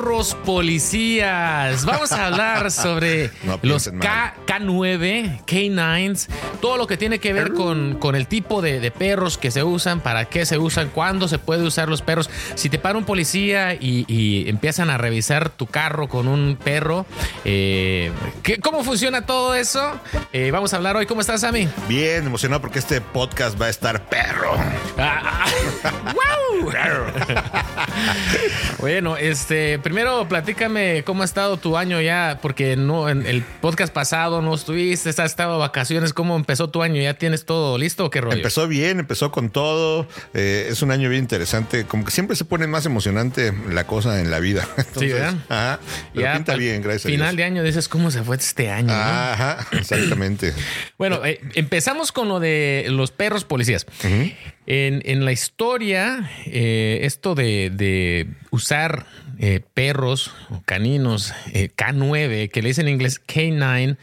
Perros policías. Vamos a hablar sobre No los piensen K, K9, K9s, todo lo que tiene que ver con, con el tipo de, de perros que se usan, para qué se usan, cuándo se puede usar los perros. Si te para un policía y, y empiezan a revisar tu carro con un perro, eh, ¿qué- ¿cómo funciona todo eso? Eh, vamos a hablar hoy. ¿Cómo estás, Sammy? Bien emocionado porque este podcast va a estar perro. Ah, ah, ¡Wow! bueno, este, primero platícame cómo ha estado tu año ya, porque no en el podcast pasado no estuviste, has estado de vacaciones, ¿cómo empezó tu año? ¿Ya tienes todo listo o qué rollo? Empezó bien, empezó con todo. Eh, es un año bien interesante. Como que siempre se pone más emocionante la cosa en la vida. Entonces, ¿verdad? Ajá. Pero ya pinta bien, gracias a Final Dios. de año dices cómo se fue este año. ¿no? Ajá, exactamente. Bueno, eh, empezamos con lo de los perros policías. en, en la historia, eh, esto de, de usar eh, perros caninos eh, K9, que le dicen en inglés K9,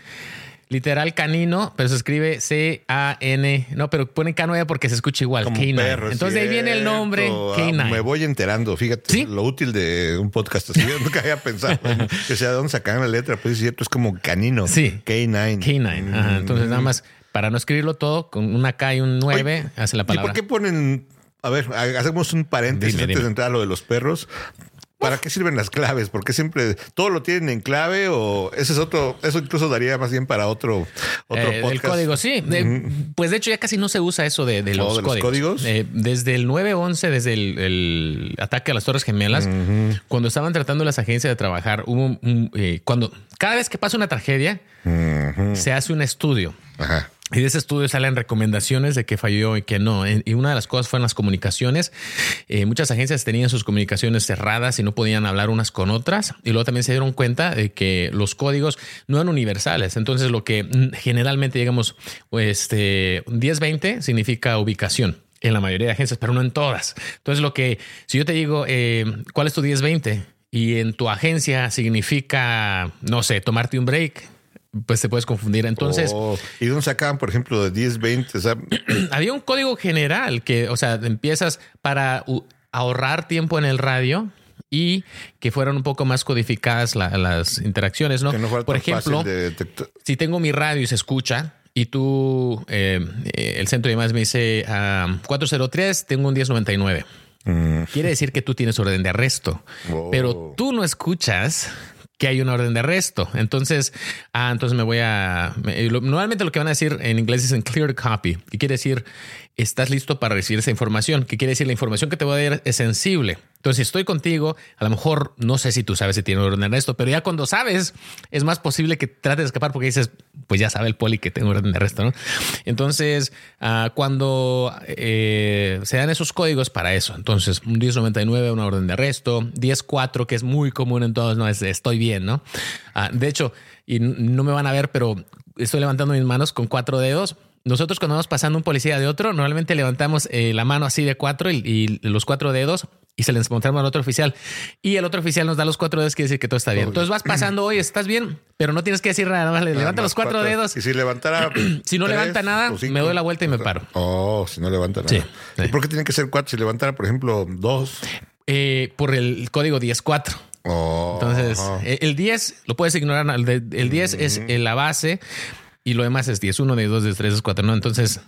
literal canino, pero se escribe C-A-N, no, pero ponen K9 porque se escucha igual, Como K9. perro, Entonces de ahí viene el nombre cierto. Ah, K9. me voy enterando, fíjate, ¿Sí? lo útil de un podcast así. Yo nunca había pensado en que sea de dónde sacaron la letra, pues es cierto, es como canino. Sí. K9. K9. Ajá. Entonces nada más, para no escribirlo todo, con una K y un 9, hace la ¿Y palabra. por qué ponen, a ver, ha- hacemos un paréntesis Dime, antes de entrar a lo de los perros? ¿Para qué sirven las claves? ¿Por qué siempre todo lo tienen en clave o ese es otro, eso incluso daría más bien para otro, otro Eh, podcast? El código, sí. Pues de hecho ya casi no se usa eso de, de los, Oh, ¿de los códigos. códigos? Eh, desde el 9-11, desde el, el ataque a las Torres Gemelas, cuando estaban tratando las agencias de trabajar, hubo un- un, eh, cuando cada vez que pasa una tragedia, se hace un estudio. Ajá. Y de ese estudio salen recomendaciones de que falló y que no. Y una de las cosas fueron las comunicaciones. Eh, muchas agencias tenían sus comunicaciones cerradas y no podían hablar unas con otras. Y luego también se dieron cuenta de que los códigos no eran universales. Entonces lo que generalmente, digamos, este 1020 significa ubicación en la mayoría de agencias, pero no en todas. Entonces lo que, si yo te digo, eh, ¿cuál es tu 1020? Y en tu agencia significa, no sé, tomarte un break, pues te puedes confundir. Entonces... Oh, ¿Y dónde sacaban, por ejemplo, de 10, 20? O sea, había un código general que, o sea, empiezas para ahorrar tiempo en el radio y que fueran un poco más codificadas la- las interacciones, ¿no? que no Por ejemplo, de si tengo mi radio y se escucha y tú, eh, eh, el centro de llamadas me dice ah, 403, tengo un 1099. Quiere decir que tú tienes orden de arresto, pero tú no escuchas que hay una orden de arresto. Entonces, ah, entonces me voy a. normalmente lo que van a decir en inglés es en clear copy, que quiere decir estás listo para recibir esa información, que quiere decir la información que te voy a dar es sensible. Entonces, si estoy contigo, a lo mejor no sé si tú sabes si tiene orden de arresto, pero ya cuando sabes, es más posible que trates de escapar porque dices, pues ya sabe el poli que tengo orden de arresto, ¿no? Entonces, ah, cuando eh, se dan esos códigos para eso, entonces un 1099, una orden de arresto, 104, que es muy común en todos, no es estoy bien, ¿no? Ah, de hecho, y no me van a ver, pero estoy levantando mis manos con cuatro dedos. Nosotros cuando vamos pasando un policía de otro, normalmente levantamos eh, la mano así de cuatro y, y los cuatro dedos y se les mostramos al otro oficial. Y el otro oficial nos da los cuatro dedos, quiere decir que todo está bien. Entonces vas pasando, oye, ¿estás bien? Pero no tienes que decir nada, nada más le Nada levanta más los cuatro, dedos. Y si levantara. Si no tres levanta nada, cinco. me doy la vuelta y me paro. Oh, si no levanta nada. Sí, sí. ¿Y por qué tienen que ser cuatro? Si levantara, por ejemplo, dos. Eh, por el código 10-4. Oh, Entonces, eh, el 10 lo puedes ignorar. no, El, de- el 10 es eh, la base y lo demás es 10, 1, 10, 2, 10, 3, 10, 4. No, entonces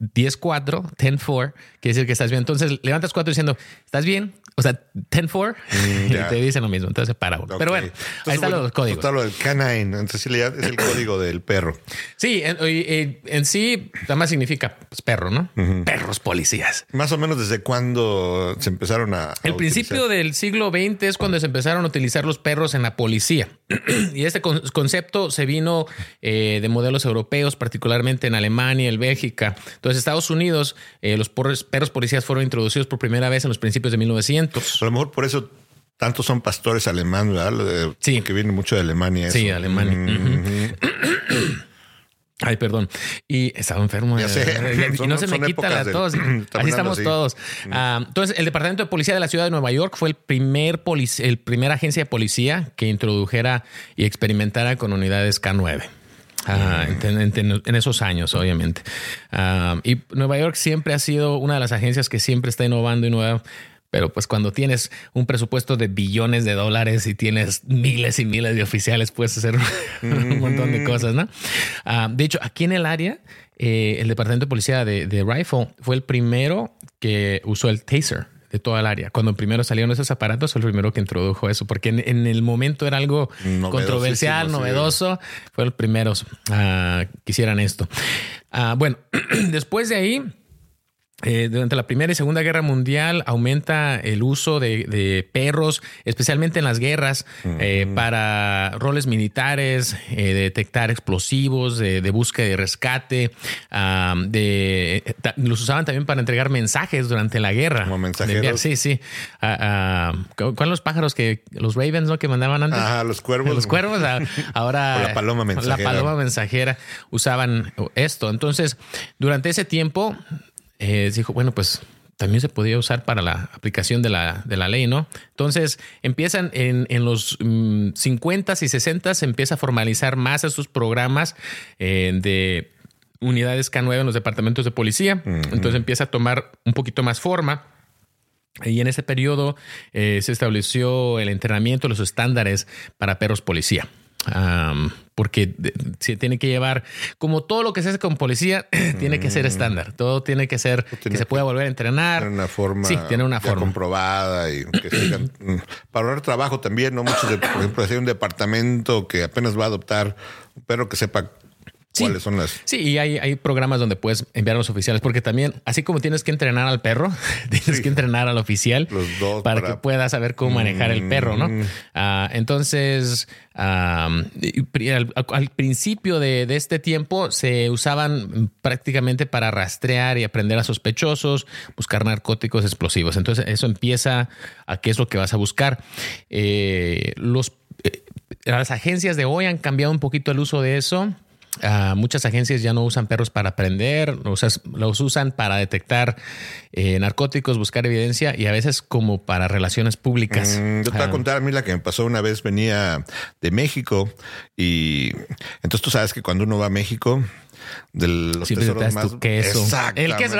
10, 4, 10, 4, quiere decir que estás bien. Entonces levantas 4 diciendo, ¿estás bien? O sea, 10, 4 y ya. te dicen lo mismo. Entonces para uno. Pero bueno, Entonces, ahí están bueno, los códigos. Está lo del canine. Entonces, sí, le- es el código del perro. Sí, en, en- en sí, nada más significa pues, perro, ¿no? Perros policías. Más o menos desde cuándo se empezaron a. a El principio del siglo XX es cuando se empezaron a utilizar los perros en la policía. y este concepto se vino eh, de modelos europeos, particularmente en Alemania, el Bélgica. Entonces, Estados Unidos, eh, los perros policías fueron introducidos por primera vez en los principios de 1900. A lo mejor por eso tantos son pastores alemanes, ¿verdad? sí. Que viene mucho de Alemania. Sí, Alemania. Ay, perdón. Y estaba enfermo. Ya sé. Y, no se me quita la tos. Así estamos todos. Ah, entonces, el Departamento de Policía de la Ciudad de Nueva York fue el primer, el primer agencia de policía que introdujera y experimentara con unidades K9. Ah, en, esos años, obviamente. Ah, y Nueva York siempre ha sido una de las agencias que siempre está innovando y nueva pero pues cuando tienes un presupuesto de billones de dólares y tienes miles y miles de oficiales, puedes hacer un montón de cosas, ¿no? Ah, de hecho, aquí en el área, eh, el departamento de policía de, Rifle fue el primero que usó el taser de toda el área. Cuando primero salieron esos aparatos, fue el primero que introdujo eso, porque en, el momento era algo controversial, novedoso. Fue los primeros uh, que hicieran esto. Ah, bueno, después de ahí eh, durante la Primera y Segunda Guerra Mundial aumenta el uso de, perros, especialmente en las guerras, eh, para roles militares, eh, de detectar explosivos, de, búsqueda y rescate. de, los usaban también para entregar mensajes durante la guerra. Como mensajeros. sí, sí. ¿Cuáles los pájaros que los Ravens ¿no? que mandaban antes? Ajá, los cuervos. Los cuervos. Ahora. la paloma mensajera. La paloma mensajera usaban esto. Entonces, durante ese tiempo eh, dijo, bueno, pues también se podía usar para la aplicación de la, de la ley, ¿no? Entonces empiezan en, en los 50 mm, y 60 se empieza a formalizar más estos programas eh, de unidades K9 en los departamentos de policía. Entonces empieza a tomar un poquito más forma. Y en ese periodo eh, se estableció el entrenamiento, los estándares para perros policía porque se tiene que llevar, como todo lo que se hace con policía, tiene que ser mm. estándar. Todo tiene que ser que se pueda volver a entrenar. Tiene una forma, sí, tiene una forma comprobada y que sigan. Mm, para ahorrar trabajo también, no muchos, por ejemplo, si hay un departamento que apenas va a adoptar un perro que sepa Sí. ¿Cuáles son las? Sí, y hay, hay programas donde puedes enviar a los oficiales, porque también, así como tienes que entrenar al perro, tienes que entrenar al oficial para, que pueda saber cómo manejar el perro, ¿no? Mm. Ah, entonces, al, principio de, este tiempo se usaban prácticamente para rastrear y aprender a sospechosos, buscar narcóticos explosivos. Entonces, eso empieza a qué es lo que vas a buscar. Eh, los, eh, las agencias de hoy han cambiado un poquito el uso de eso Ah, muchas agencias ya no usan perros para aprender, los usan para detectar eh, narcóticos, buscar evidencia y a veces como para relaciones públicas. Mm, yo te voy a ah. contar a mí la que me pasó una vez, venía de México y entonces tú sabes que cuando uno va a México, de los tesoros más. queso. El queso.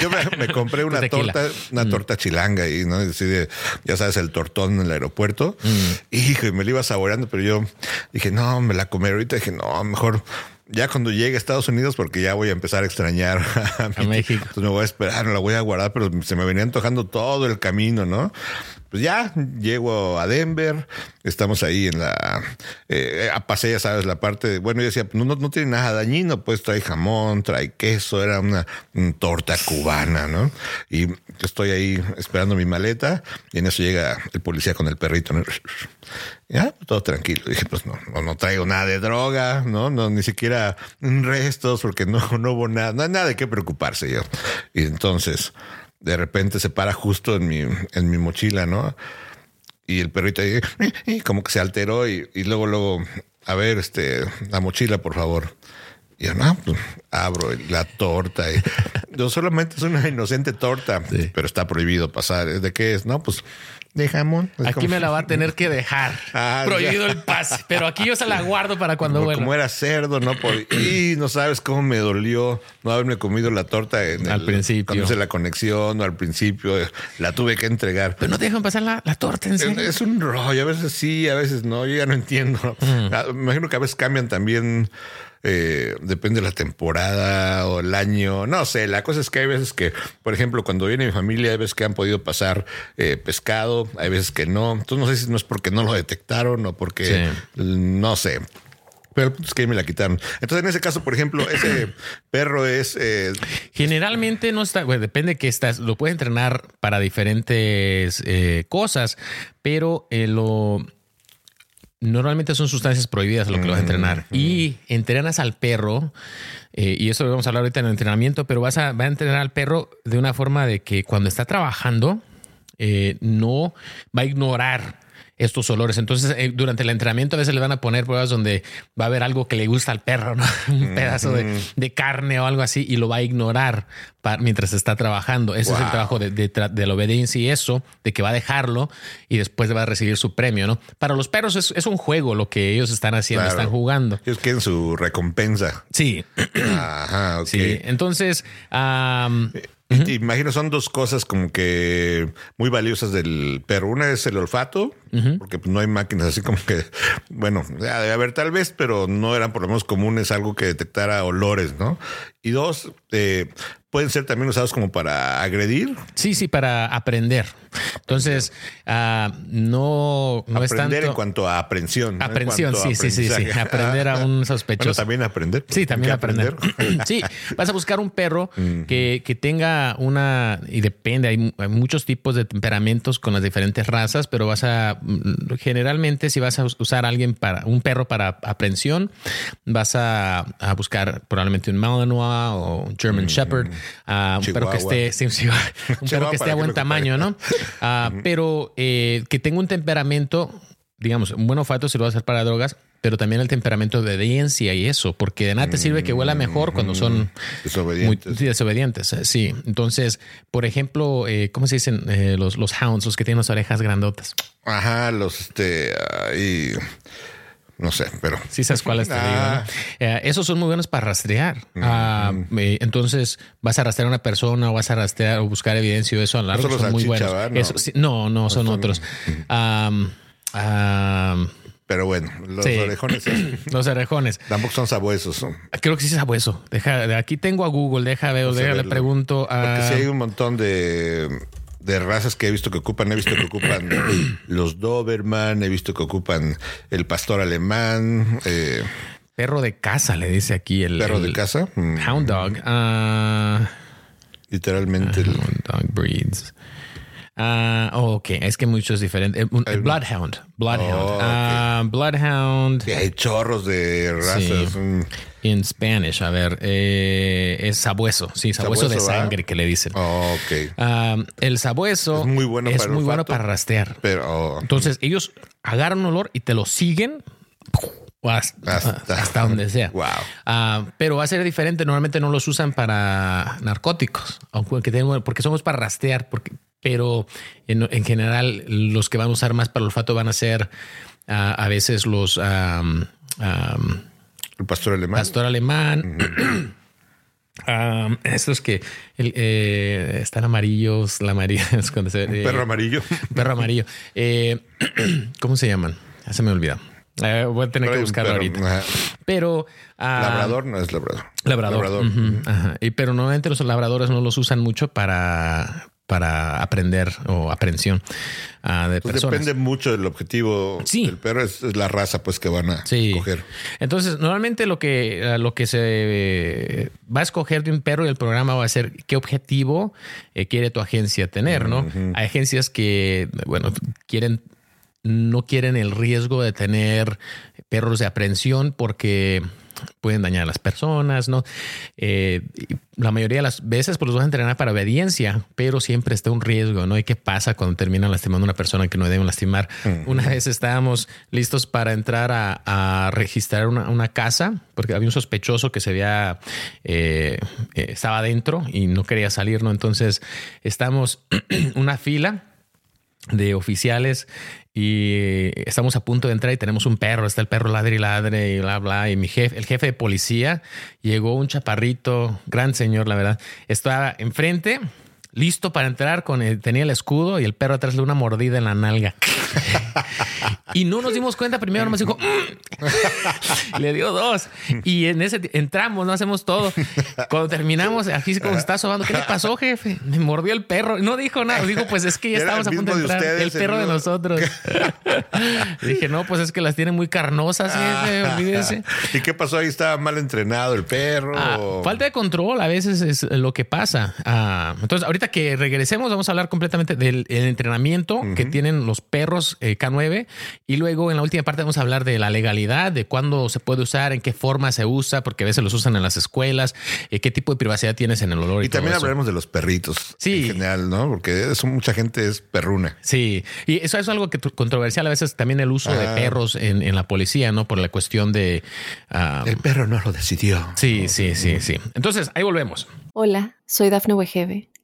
yo me, compré una torta, una mm. torta chilanga y no decide, ya sabes, el tortón en el aeropuerto. Mm. Y me lo iba saboreando, pero yo dije, no, me la comeré ahorita. Dije, no, mejor ya cuando llegue a Estados Unidos, porque ya voy a empezar a extrañar a, México. Entonces me voy a esperar, no la voy a guardar, pero se me venía antojando todo el camino, ¿no? Pues ya llego a Denver, estamos ahí en la, eh, pasé, ya sabes, la parte de, bueno, yo decía, no, no, tiene nada dañino, pues trae jamón, trae queso, era una, torta cubana, ¿no? Y estoy ahí esperando mi maleta y en eso llega el policía con el perrito, ¿no? Ya, todo tranquilo. Dije, pues no, no, traigo nada de droga, ¿no? No, ni siquiera restos, porque no, no hubo nada, no hay nada de qué preocuparse yo. Y entonces, de repente se para justo en mi, en mi mochila, ¿no? Y el perrito ahí, como que se alteró y, y luego, luego, a ver, este, la mochila, por favor. Y yo, no, pues abro la torta. Y, no solamente es una inocente torta, pero está prohibido pasar. ¿De qué es? No, pues de jamón. aquí me la va a tener que dejar. Ah, Prohibido el pase. Pero aquí yo se la guardo para cuando vuelva. Como era cerdo, no Y no sabes cómo me dolió no haberme comido la torta en al principio. Cuando hice la conexión o al principio. La tuve que entregar. Pero no te dejan pasar la, torta en serio. Es, un rollo. A veces sí, a veces no. Yo ya no entiendo. Mm. Ah, me imagino que a veces cambian también eh, depende de la temporada o el año, no sé, la cosa es que hay veces que, por ejemplo, cuando viene mi familia, hay veces que han podido pasar eh, pescado, hay veces que no, entonces no sé si no es porque no lo detectaron o porque, no sé, pero es que me la quitaron. Entonces, en ese caso, por ejemplo, ese perro es. Eh, Generalmente no está, bueno, depende que estás, lo puede entrenar para diferentes cosas, pero lo normalmente son sustancias prohibidas lo que lo vas a entrenar. Y entrenas al perro, eh, y eso lo vamos a hablar ahorita en el entrenamiento, pero vas a, va a entrenar al perro de una forma de que cuando está trabajando, eh, no va a ignorar estos olores. Entonces, eh, durante el entrenamiento a veces le van a poner pruebas donde va a haber algo que le gusta al perro, ¿no? Un pedazo de, de, carne o algo así y lo va a ignorar para, mientras está trabajando. Ese es el trabajo de, de, de, la obediencia y eso, de que va a dejarlo y después va a recibir su premio, ¿no? Para los perros es, es un juego lo que ellos están haciendo, claro. están jugando. Ellos quieren su recompensa. Sí. Ajá. Sí. Entonces, um, Uh -huh. Imagino son dos cosas como que muy valiosas del perro. Una es el olfato, uh -huh. porque pues, no hay máquinas así como que, bueno, debe haber tal vez, pero no eran por lo menos comunes algo que detectara olores, ¿no? Y dos, eh, pueden ser también usados como para agredir. Sí, sí, para aprender. Entonces, uh, no, no aprender es tanto... en cuanto a aprensión. Aprensión, ¿no? sí, sí, sí, sí. Aprender a un sospechoso. Bueno, también aprender. Sí, también aprender. aprender? sí, vas a buscar un perro que, que, tenga una, y depende, hay, hay, muchos tipos de temperamentos con las diferentes razas, pero vas a, generalmente si vas a usar a alguien para, un perro para aprensión, vas a, a buscar probablemente un Malinois o un German. Shepherd, uh, un perro que esté, sí, sí, un perro que esté a buen tamaño, ¿no? Uh, pero eh, que tenga un temperamento, digamos, un buen olfato si lo vas a hacer para drogas, pero también el temperamento de obediencia y eso, porque de nada te sirve que huela mejor cuando son desobedientes. Muy, sí, desobedientes. Sí. Entonces, por ejemplo, eh, ¿cómo se dicen eh, los, los hounds, los que tienen las orejas grandotas? Ajá, los este ahí. No sé, pero. Sí, sabes cuáles te ah. digo. ¿no? Eh, esos son muy buenos para rastrear. Mm uh, entonces, vas a rastrear a una persona o vas a rastrear o buscar evidencia de eso a largo. Son, son muy buenos. ¿no? Eso, sí, no, no, son, son, otros. Um, um, pero bueno, los sí. orejones. los orejones. Tampoco son sabuesos. ¿no? Creo que sí es sabueso. Deja, aquí tengo a Google, deja ver, deja, le pregunto a. Porque sí hay un montón de de razas que he visto que ocupan, he visto que ocupan los Doberman, he visto que ocupan el pastor alemán. Eh, perro de casa, le dice aquí el perro el, de casa. Hound dog. Uh, Literalmente. Uh, hound dog breeds. Uh, oh, ok, es que muchos diferentes. Bloodhound. Bloodhound. Oh, okay. uh, Bloodhound. Sí, hay chorros de razas. Sí. En Spanish, a ver, eh, es sabueso. Sí, sabueso, sabueso de sangre que le dicen. Oh, ok. El sabueso es muy bueno, es para, muy bueno para rastrear. Pero, oh. Entonces, ellos agarran un olor y te lo siguen. Hasta, hasta, hasta, donde sea. Wow. Uh, pero va a ser diferente. Normalmente no los usan para narcóticos, aunque tengo, porque somos para rastrear, porque pero en, en, general los que van a usar más para el olfato van a ser uh, a veces los um, um, el pastor alemán. pastor alemán. Um, estos que el, eh, están amarillos la amarilla es cuando se eh, perro amarillo. Perro amarillo. Eh, cómo se llaman ya se me olvidó eh, voy a tener que buscarlo ahorita. Ajá. Pero. Uh, labrador no es labrador. Labrador. labrador. Uh -huh, ajá. Y, pero normalmente los labradores no los usan mucho para, para aprender o aprensión uh, de pues personas. Depende mucho del objetivo sí. del perro, es, es, la raza pues que van a sí. escoger. Entonces, normalmente lo que, lo que se va a escoger de un perro y el programa va a ser qué objetivo eh, quiere tu agencia tener, ¿no? -huh. Hay agencias que, bueno, quieren no quieren el riesgo de tener perros de aprehensión porque pueden dañar a las personas, ¿no? Eh, la mayoría de las veces pues los vas a entrenar para obediencia, pero siempre está un riesgo, ¿no? ¿Y qué pasa cuando terminan lastimando a una persona que no deben lastimar? Una vez estábamos listos para entrar a, a registrar una, una, casa, porque había un sospechoso que se había, eh, eh, estaba adentro y no quería salir, ¿no? Entonces estamos una fila de oficiales y estamos a punto de entrar y tenemos un perro, está el perro ladre y ladre y bla, bla. Y mi jefe, el jefe de policía, llegó un chaparrito, gran señor, la verdad, estaba enfrente, listo para entrar, con el, tenía el escudo y el perro atrás de una mordida en la nalga. y no nos dimos cuenta, primero nomás dijo, mm". le dio dos. Y en ese entramos, no hacemos todo. Cuando terminamos, aquí como se está sobando, ¿qué le pasó, jefe? Me mordió el perro. No dijo nada. Digo, pues es que ya estábamos a punto de entrar. De ustedes, el perro el de nosotros. Dije, no, pues es que las tienen muy carnosas, jefe, olvídese. ¿Y qué pasó ahí? ¿Estaba mal entrenado el perro? Ah, falta de control a veces es lo que pasa. Ah, entonces, ahorita que regresemos, vamos a hablar completamente del entrenamiento uh -huh. que tienen los perros eh, K9 y luego en la última parte vamos a hablar de la legalidad, de cuándo se puede usar, en qué forma se usa, porque a veces los usan en las escuelas, eh, qué tipo de privacidad tienes en el olor. Y, Y, también todo eso. hablaremos de los perritos. Sí. En general, ¿no? Porque eso, mucha gente es perruna. Sí, y eso es algo que controversial a veces también el uso Ah. de perros en, en la policía, ¿no? Por la cuestión de... ah, El perro no lo decidió. sí, sí, sí, sí. Entonces, ahí volvemos. Hola, soy Dafne Wegebe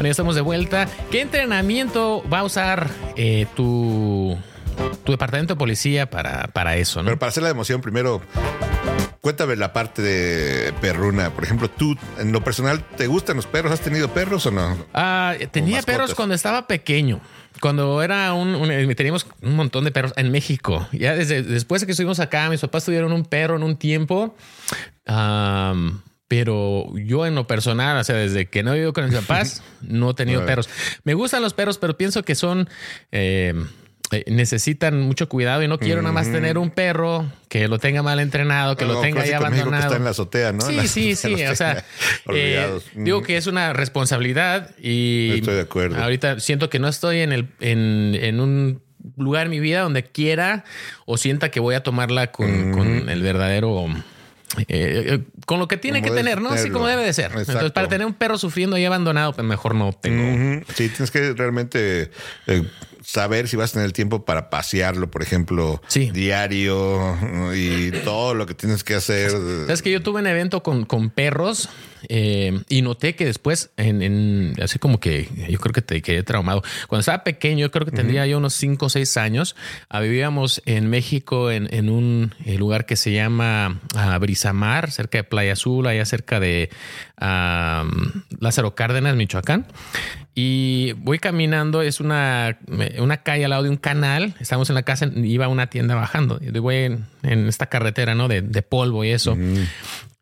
Bueno, ya estamos de vuelta. ¿Qué entrenamiento va a usar eh, tu, tu departamento de policía para, para eso? ¿no? Pero para hacer la emoción, primero, cuéntame la parte de perruna. Por ejemplo, tú, en lo personal, ¿te gustan los perros? ¿Has tenido perros o no? Ah, tenía perros cuando estaba pequeño. Cuando era un, un- eh, teníamos un montón de perros en México. Ya desde después de que estuvimos acá, mis papás tuvieron un perro en un tiempo. Pero yo en lo personal, o sea, desde que no vivo con mis papás, no he tenido perros. Me gustan los perros, pero pienso que son eh, eh, necesitan mucho cuidado y no quiero nada más tener un perro que lo tenga mal entrenado, que lo tenga México abandonado. Que está en la azotea, ¿no? La Sí, sí, sí. O sea, eh, digo que es una responsabilidad y Estoy de acuerdo. ahorita siento que no estoy en el en, en un lugar en mi vida donde quiera o sienta que voy a tomarla con, con el verdadero eh, eh, con lo que tiene Como que tener, ¿no? Así como debe de ser. Entonces, para tener un perro sufriendo y abandonado, pues mejor no tengo. Sí, tienes que realmente eh, saber si vas a tener el tiempo para pasearlo, por ejemplo, Sí. diario y todo lo que tienes que hacer. Sabes que yo tuve un evento con, con perros eh, y noté que después, en, en- así como que yo creo que te quedé traumado. Cuando estaba pequeño, yo creo que tendría yo unos 5 o 6 años, ah, vivíamos en México en, en un eh, lugar que se llama ah, Brisamar, cerca de Playa Azul, allá cerca de ah, Lázaro Cárdenas, Michoacán. Y voy caminando, es una, una calle al lado de un canal. Estamos en la casa, iba a una tienda bajando. Y voy en, en esta carretera, ¿no? De, de polvo y eso.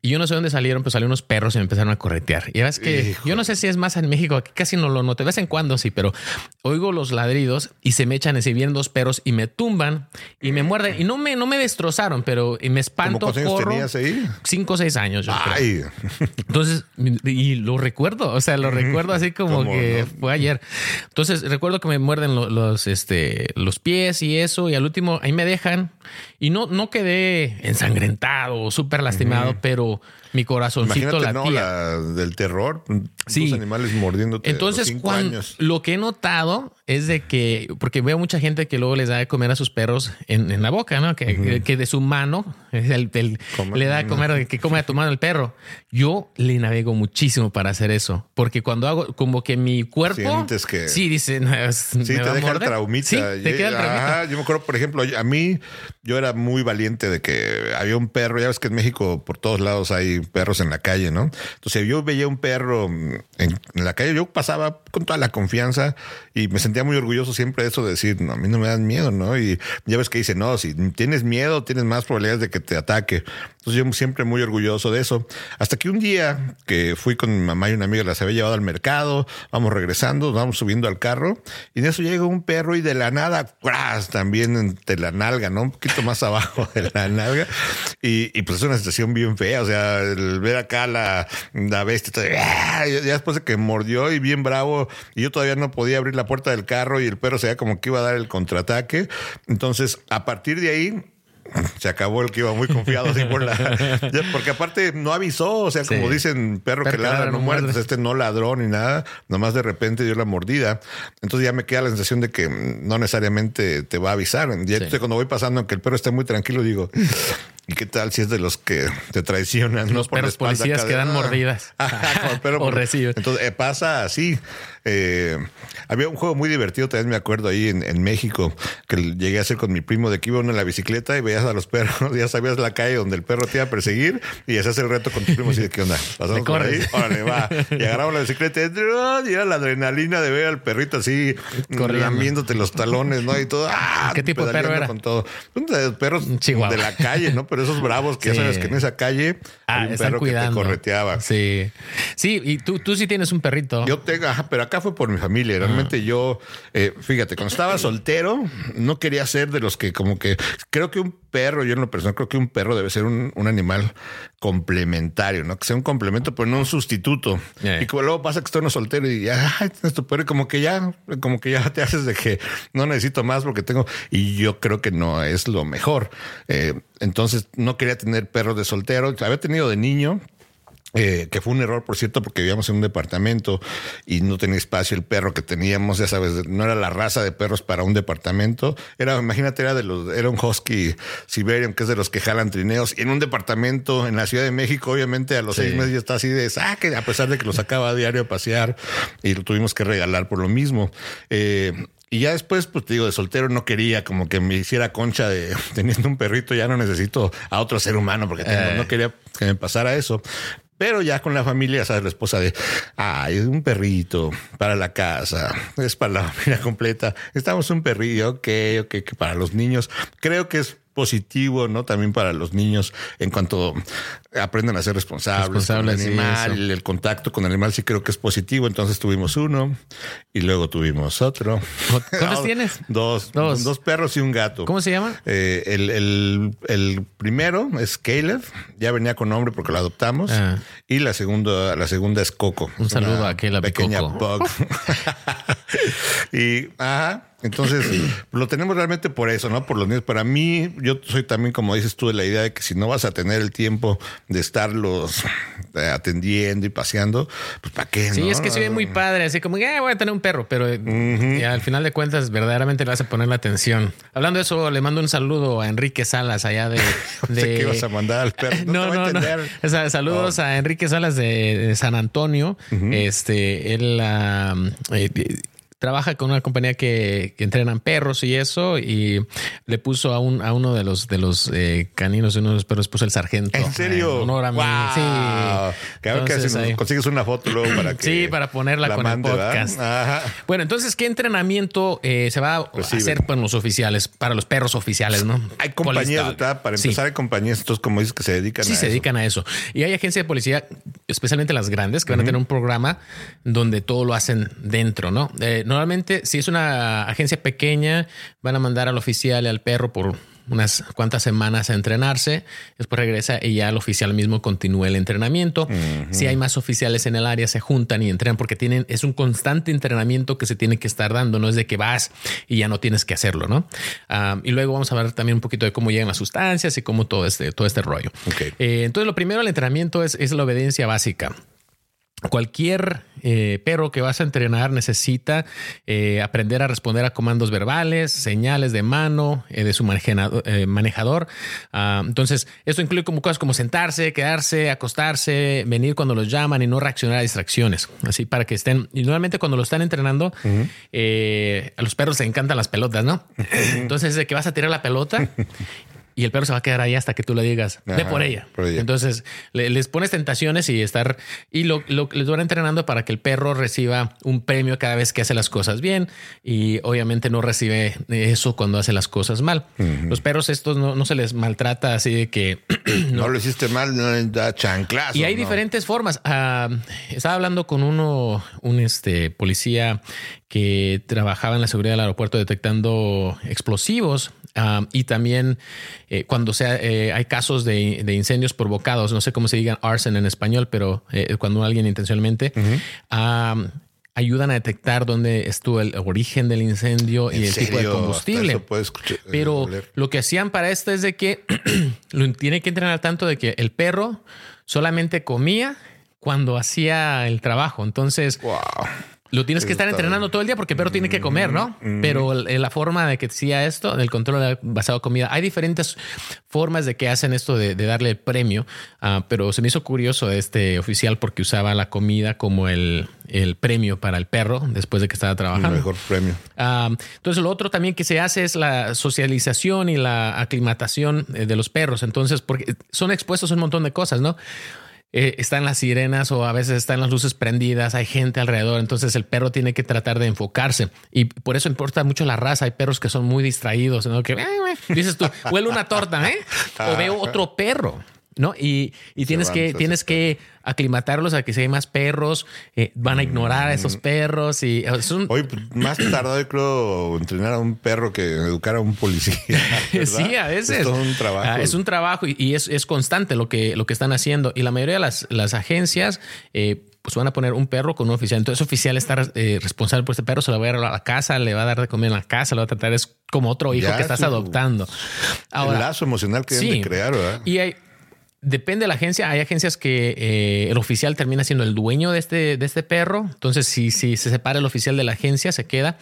Y yo no sé dónde salieron, pero salieron unos perros y me empezaron a corretear. Y ves que Híjole. yo no sé si es más en México, aquí casi no lo noto. De vez en cuando sí, pero oigo los ladridos y se me echan así, vienen dos perros y me tumban y me muerden. Y no me, no me destrozaron, pero y me ¿Cómo espanto, cuántos años corro. tenías ahí? Cinco o seis años. yo creo. Ay, Entonces, y lo recuerdo, o sea, lo recuerdo así como ¿Cómo que no? fue ayer. Entonces, recuerdo que me muerden lo- los, este, los pies y eso, y al último ahí me dejan. Y no, no quedé ensangrentado o súper lastimado, pero people mi corazoncito imagínate, latía. ¿no? La del terror. Sí. Los animales mordiéndote. Entonces, a los cinco cuando, años. lo que he notado es de que, porque veo mucha gente que luego les da de comer a sus perros en, en la boca, ¿no? Que, que de su mano el, el- le da de comer, que come a tu mano el perro. Yo le navego muchísimo para hacer eso, porque cuando hago como que mi cuerpo. Sientes que- Sí, dice. "No, es- Sí, te deja el morder". traumita. Sí, te queda el traumita. Ajá, yo me acuerdo, por ejemplo, a mí, yo era muy valiente de que había un perro. Ya ves que en México por todos lados hay perros en la calle, ¿no? Entonces, yo veía un perro en, en la calle, yo pasaba con toda la confianza y me sentía muy orgulloso siempre de eso de decir, no, a mí no me dan miedo, ¿no? Y ya ves que dice, no, si tienes miedo, tienes más probabilidades de que te ataque. Entonces, yo siempre muy orgulloso de eso. Hasta que un día que fui con mi mamá y una amiga, las había llevado al mercado, vamos regresando, vamos subiendo al carro y de eso llega un perro y de la nada, ¡cras! también entre la nalga, ¿no? Un poquito más abajo de la nalga. Y, y, pues es una sensación bien fea, o sea, el ver acá la, la bestia, todo, ¡ah! Ya después de que mordió y bien bravo, y yo todavía no podía abrir la puerta del carro y el perro se veía como que iba a dar el contraataque. Entonces, a partir de ahí, se acabó el que iba muy confiado así por la porque aparte no avisó o sea Sí. como dicen perro, Perro que ladra no muerde Entonces, este no ladró ni nada nomás de repente dio la mordida entonces ya me queda la sensación de que no necesariamente te va a avisar ya Sí. entonces, cuando voy pasando aunque el perro esté muy tranquilo digo ¿Y qué tal si es de los que te traicionan? Los perros policías que dan mordidas. o reciben. Entonces eh, pasa así. Eh, había un juego muy divertido, también me acuerdo ahí en, México, que llegué a hacer con mi primo de que iba uno en la bicicleta y veías a los perros, ya sabías la calle donde el perro te iba a perseguir y hacías el reto con tu primo así de qué onda. Pasamos por ahí, órale, va. Y agarramos la bicicleta y era la adrenalina de ver al perrito así lamiéndote los talones, ¿no? Y todo. ¡ah! ¿Qué tipo de perro era? Con todo. Perros de la calle, ¿no? Pero esos bravos que ya sabes que en esa calle ah, hay un perro que te correteaba. Sí. Sí, y tú, tú sí tienes un perrito. Yo tengo, pero acá fue por mi familia. Realmente yo, eh, fíjate, cuando estaba soltero, no quería ser de los que como que creo que un perro, yo en lo personal creo que un perro debe ser un, animal complementario, ¿no? Que sea un complemento, pero no un sustituto. Y como luego pasa que estoy uno soltero y ya, ay, tu perro, y como que ya, como que ya te haces de que no necesito más porque tengo, y yo creo que no es lo mejor. Eh, entonces no quería tener perros de soltero. Había tenido de niño, eh, que fue un error, por cierto, porque vivíamos en un departamento y no tenía espacio el perro que teníamos, ya sabes, no era la raza de perros para un departamento. Era, imagínate, era de los, era un husky Siberian, que es de los que jalan trineos. Y en un departamento en la Ciudad de México, obviamente, a los seis meses ya está así de saque, a pesar de que lo sacaba a diario a pasear y lo tuvimos que regalar por lo mismo. Eh, y ya después, pues te digo, de soltero no quería como que me hiciera concha de teniendo un perrito, ya no necesito a otro ser humano porque no eh. quería que me pasara eso. Pero ya con la familia, sabes, la esposa de, ay, es un perrito para la casa, es para la familia completa. Estamos un perrillo, ok, ok, que para los niños. Creo que es positivo, ¿no? También para los niños en cuanto aprenden a ser responsables, con el animal, el contacto con el animal sí creo que es positivo. Entonces tuvimos uno y luego tuvimos otro. ¿Cuántos tienes? Dos, dos, perros y un gato. ¿Cómo se llama? Eh, el, primero es Caleb, ya venía con nombre porque lo adoptamos. Ah. Y la segunda, la segunda es Coco. Un saludo a Caleb. Pequeña Coco. y ajá. Entonces, lo tenemos realmente por eso, ¿no? Por los niños. Para mí, yo soy también, como dices tú, de la idea de que si no vas a tener el tiempo de estarlos eh, atendiendo y paseando, pues ¿para qué? Sí, es que se ve muy padre, así como, eh, voy a tener un perro, pero eh, al final de cuentas, verdaderamente le vas a poner la atención. Hablando de eso, le mando un saludo a Enrique Salas, allá de. de... ¿Qué ibas a mandar al perro? No, no, no. saludos oh. a Enrique Salas de, San Antonio. Este, él. Uh, trabaja con una compañía que, entrenan perros y eso, y le puso a, un, a uno de los, de los eh, caninos de uno de los perros, puso el sargento. ¿En serio? honor a mí. Sí. que si consigues una foto luego para que. Sí, para ponerla con el podcast. Bueno, entonces, ¿qué entrenamiento eh, se va a hacer con los oficiales, para los perros oficiales, no? Hay compañías, para empezar, hay compañías, entonces, como dices, que se dedican a eso. Sí, se dedican a eso. Y hay agencias de policía, especialmente las grandes, que van a tener un programa donde todo lo hacen dentro, ¿no? Eh, normalmente, si es una agencia pequeña, van a mandar al oficial y al perro por unas cuantas semanas a entrenarse, después regresa y ya el oficial mismo continúa el entrenamiento. Si hay más oficiales en el área, se juntan y entrenan porque tienen, es un constante entrenamiento que se tiene que estar dando, no es de que vas y ya no tienes que hacerlo, ¿no? Ah, y luego vamos a ver también un poquito de cómo llegan las sustancias y cómo todo este, todo este rollo. Eh, entonces, lo primero, el entrenamiento es, es la obediencia básica cualquier eh, perro que vas a entrenar necesita eh, aprender a responder a comandos verbales, señales de mano eh, de su manejador. Ah, entonces, esto incluye como cosas como sentarse, quedarse, acostarse, venir cuando los llaman y no reaccionar a distracciones. Así para que estén. Y normalmente cuando lo están entrenando, a los perros les encantan las pelotas, ¿no? Entonces, de que vas a tirar la pelota y el perro se va a quedar ahí hasta que tú le digas, ve por ella. Entonces les pones tentaciones y estar y lo, les van entrenando para que el perro reciba un premio cada vez que hace las cosas bien y obviamente no recibe eso cuando hace las cosas mal. Los perros estos no, se les maltrata así de que no, lo hiciste mal, no les da chanclazo. Y hay diferentes formas. Ah, estaba hablando con uno, un este policía que trabajaba en la seguridad del aeropuerto detectando explosivos y también eh, cuando sea, eh, hay casos de, incendios provocados, no sé cómo se digan arson en español, pero eh, cuando alguien intencionalmente ayudan a detectar dónde estuvo el origen del incendio y el tipo de combustible. pero lo que hacían para esto es de que lo tiene que entrenar tanto de que el perro solamente comía cuando hacía el trabajo. Entonces, lo tienes que estar entrenando todo el día porque el perro tiene que comer, ¿no? Pero la forma de que decía esto, del control basado en comida, hay diferentes formas de que hacen esto de, darle el premio, ah, pero se me hizo curioso este oficial porque usaba la comida como el, premio para el perro después de que estaba trabajando. El mejor premio. Ah, entonces, lo otro también que se hace es la socialización y la aclimatación eh, de los perros. Entonces, porque son expuestos a un montón de cosas, ¿no? Eh, están las sirenas o a veces están las luces prendidas, hay gente alrededor, entonces el perro tiene que tratar de enfocarse y por eso importa mucho la raza. Hay perros que son muy distraídos, ¿no? Que dices tú, huele una torta, ¿eh? O veo otro perro. ¿No? Y, tienes que, tienes que aclimatarlos a que si hay más perros, eh, van a ignorar a esos mm. perros y Hoy pues, más tardado creo entrenar a un perro que educar a un policía. sí, a veces. Es un trabajo. Ah, es un trabajo y, es, constante lo que, lo que están haciendo. Y la mayoría de las, las agencias, eh, pues van a poner un perro con un oficial. Entonces, el oficial está eh, responsable por este perro, se lo va a dar a la casa, le va a dar de comer en la casa, lo va a tratar, es como otro hijo que estás adoptando. Ahora, el lazo emocional que sí, crear, ¿verdad? Y hay Depende de la agencia. Hay agencias que eh, el oficial termina siendo el dueño de este, de este perro. Entonces, si, si se separa el oficial de la agencia, se queda.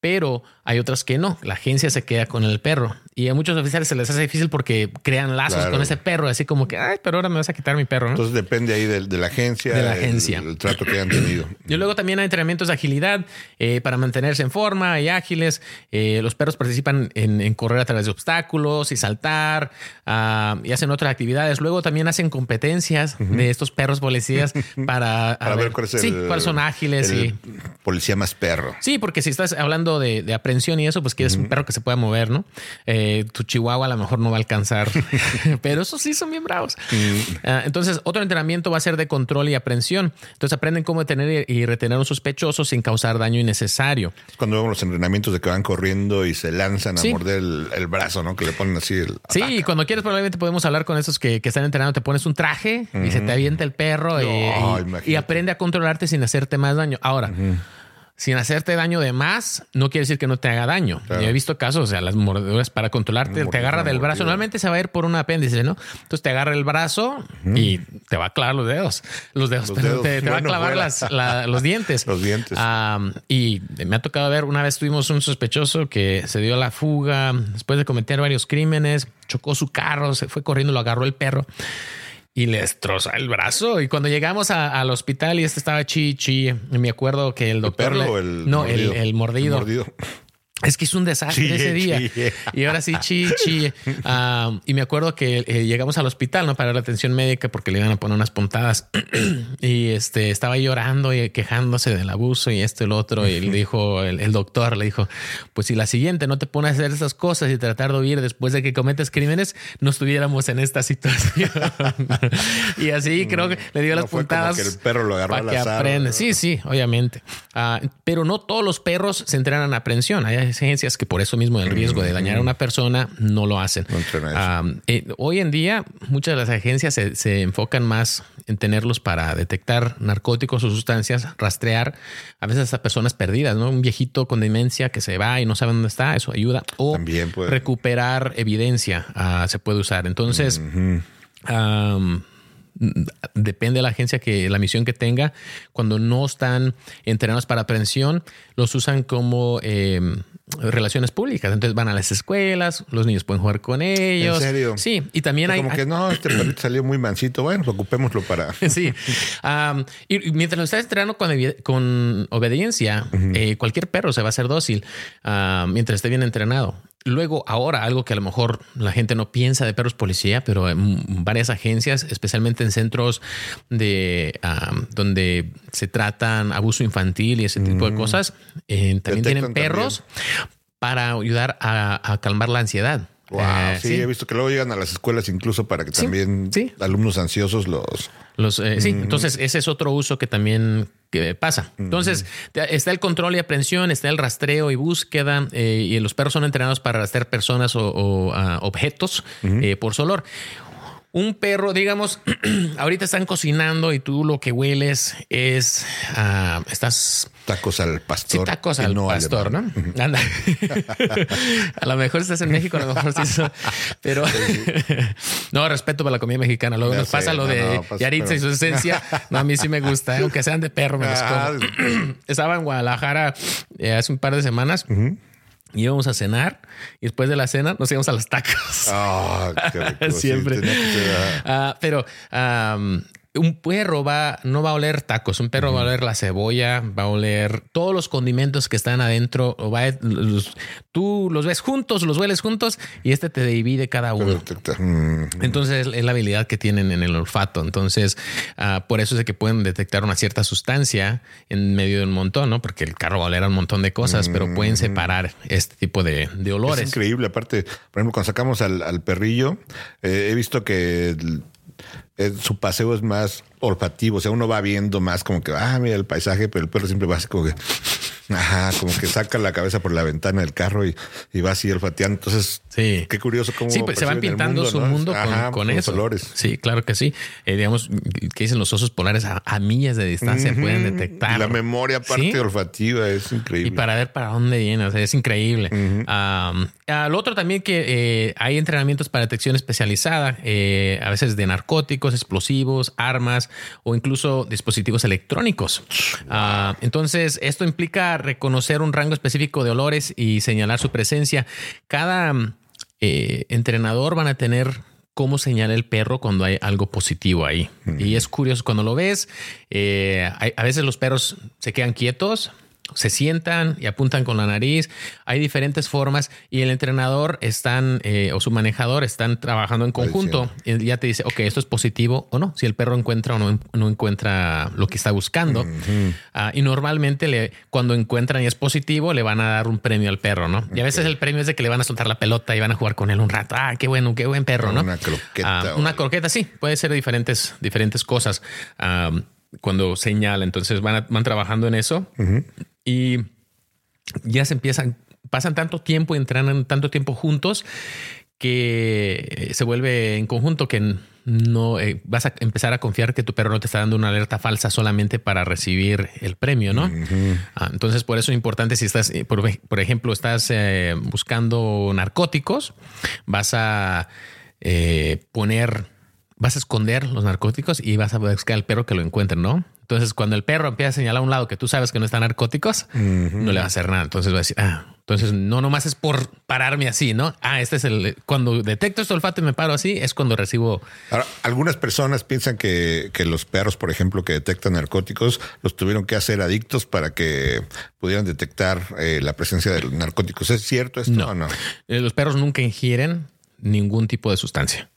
Pero hay otras que no. La agencia se queda con el perro. Y a muchos oficiales se les hace difícil porque crean lazos con ese perro. Así como que, ay, pero ahora me vas a quitar mi perro. Entonces depende ahí de, la agencia. De la agencia. El, trato que han tenido. Y luego también hay entrenamientos de agilidad eh, para mantenerse en forma y ágiles. Eh, los perros participan en, correr a través de obstáculos y saltar ah, y hacen otras actividades. Luego también hacen competencias de estos perros policías para, ver, cuál sí, cuáles son ágiles. y policía más perro. Sí, porque si estás hablando de, de y eso, pues quieres un perro que se pueda mover, ¿no? Eh, tu chihuahua a lo mejor no va a alcanzar, pero esos sí son bien bravos. Ah, entonces, otro entrenamiento va a ser de control y aprensión. Entonces, aprenden cómo detener y retener a un sospechoso sin causar daño innecesario. Cuando vemos los entrenamientos de que van corriendo y se lanzan a morder el, brazo, ¿no? Que le ponen así el. Sí, cuando quieres, probablemente podemos hablar con esos que, están entrenando. Te pones un traje y se te avienta el perro y, aprende a controlarte sin hacerte más daño. Ahora sin hacerte daño de más, no quiere decir que no te haga daño. Yo he visto casos, o sea, las mordeduras para controlarte, te agarra del brazo. Normalmente se va a ir por un apéndice, ¿no? Entonces te agarra el brazo y te va a clavar los dedos. Los dedos, te, va a clavar los dientes. Los dientes. y me ha tocado ver, una vez tuvimos un sospechoso que se dio a la fuga después de cometer varios crímenes, chocó su carro, se fue corriendo, lo agarró el perro y le destroza el brazo. Y cuando llegamos al hospital y este estaba chi, chi, me acuerdo que el doctor. el no, El, mordido. El mordido. Es que es un desastre ese día. Y ahora sí, chi, chi. Ah, y me acuerdo que eh, llegamos al hospital, ¿no? Para la atención médica porque le iban a poner unas puntadas. y este estaba llorando y quejándose del abuso y esto y el otro. Y le dijo, el, doctor le dijo: Pues si la siguiente no te pone a hacer esas cosas y tratar de huir después de que cometes crímenes, no estuviéramos en esta situación. y así creo que le dio las puntadas. que el perro lo agarró para que aprende. Sí, sí, obviamente. Ah, pero no todos los perros se entrenan a aprensión. Hay agencias que por eso mismo el riesgo de dañar a una persona no lo hacen. Eh, hoy en día muchas de las agencias se, enfocan más en tenerlos para detectar narcóticos o sustancias, rastrear a veces a personas perdidas, ¿no? Un viejito con demencia que se va y no sabe dónde está, eso ayuda. O recuperar evidencia ah, se puede usar. Entonces, depende de la agencia que la misión que tenga. Cuando no están entrenados para aprehensión, los usan como em, relaciones públicas. Entonces van a las escuelas, los niños pueden jugar con ellos. ¿En serio? Sí, y también hay. Como que no, este perrito salió muy mansito. Bueno, pues ocupémoslo para. sí. y mientras lo estás entrenando con, con obediencia, eh, cualquier perro se va a hacer dócil mientras esté bien entrenado. Luego, ahora, algo que a lo mejor la gente no piensa de perros policía, pero en varias agencias, especialmente en centros de donde se tratan abuso infantil y ese tipo de cosas, eh, también tienen perros para ayudar a, calmar la ansiedad. Eh, sí, he visto que luego llegan a las escuelas incluso para que también alumnos ansiosos los... los eh, Sí, entonces ese es otro uso que también que pasa. Entonces, está el control y aprehensión, está el rastreo y búsqueda, eh, y los perros son entrenados para rastrear personas o, ah, objetos por su olor. Un perro, digamos, ahorita están cocinando y tú lo que hueles es, uh, estás... Tacos al pastor. Sí, tacos al no pastor, ¿no? Anda. a lo mejor estás en México, a lo mejor sí. Pero no, respeto para la comida mexicana. Luego nos pasa lo de no, Yaritza y su esencia. No, a mí sí me gusta, ¿eh? aunque sean de perro, me los ah, como. Estaba en Guadalajara eh, hace un par de semanas. Íbamos a cenar y después de la cena nos íbamos a los tacos. Oh, qué Siempre. uh, pero um, un perro va, no va a oler tacos, un perro va a oler la cebolla, va a oler todos los condimentos que están adentro, o va tú los ves juntos, los hueles juntos y este te divide cada uno. Entonces es la habilidad que tienen en el olfato. Entonces, uh, por eso es de que pueden detectar una cierta sustancia en medio de un montón, ¿no? Porque el carro va a oler un montón de cosas, pero pueden separar este tipo de, de, olores. Es increíble. Aparte, por ejemplo, cuando sacamos al, perrillo, eh, he visto que eh, su paseo es más olfativo. O sea, uno va viendo más como que, ah, mira el paisaje, pero el perro siempre va así como que, ajá, como que saca la cabeza por la ventana del carro y, va así olfateando. Entonces, sí. qué curioso cómo. Sí, pues se van pintando su mundo con, eso. Colores. Sí, claro que sí. Eh, digamos, que dicen los osos polares a, millas de distancia pueden detectar. La memoria aparte olfativa es increíble. Y para ver para dónde viene, o sea, es increíble. lo otro también que eh, hay entrenamientos para detección especializada, eh, a veces de narcóticos, explosivos, armas o incluso dispositivos electrónicos. Ah, entonces, esto implica reconocer un rango específico de olores y señalar su presencia. Cada eh, entrenador van a tener cómo señala el perro cuando hay algo positivo ahí. Y es curioso, cuando lo ves, eh, a veces los perros se quedan quietos, se sientan y apuntan con la nariz. Hay diferentes formas y el entrenador están eh, o su manejador están trabajando en conjunto y ya te dice, ok, esto es positivo o no. Si el perro encuentra o no, no encuentra lo que está buscando. Ah, y normalmente le, cuando encuentran y es positivo, le van a dar un premio al perro, ¿no? Y a veces el premio es de que le van a soltar la pelota y van a jugar con él un rato. Ah, qué bueno, qué buen perro, ¿no? Una croqueta. Ah, una croqueta, sí. Puede ser diferentes, diferentes cosas. Ah, cuando señala, entonces van, van trabajando en eso. Y ya se empiezan, pasan tanto tiempo, entrenan tanto tiempo juntos que se vuelve en conjunto que no eh, vas a empezar a confiar que tu perro no te está dando una alerta falsa solamente para recibir el premio, ¿no? Ah, entonces, por eso es importante si estás, eh, por, ejemplo, estás eh, buscando narcóticos, vas a poner, vas a esconder los narcóticos y vas a buscar al perro que lo encuentre, ¿no? Entonces, cuando el perro empieza a señalar a un lado que tú sabes que no están narcóticos, no le va a hacer nada. Entonces va a decir, ah, entonces no nomás es por pararme así, ¿no? Ah, este es el cuando detecto este olfato y me paro así, es cuando recibo. Ahora, algunas personas piensan que, que los perros, por ejemplo, que detectan narcóticos, los tuvieron que hacer adictos para que pudieran detectar eh, la presencia de narcóticos. ¿Es cierto esto no. o no? Eh, los perros nunca ingieren ningún tipo de sustancia.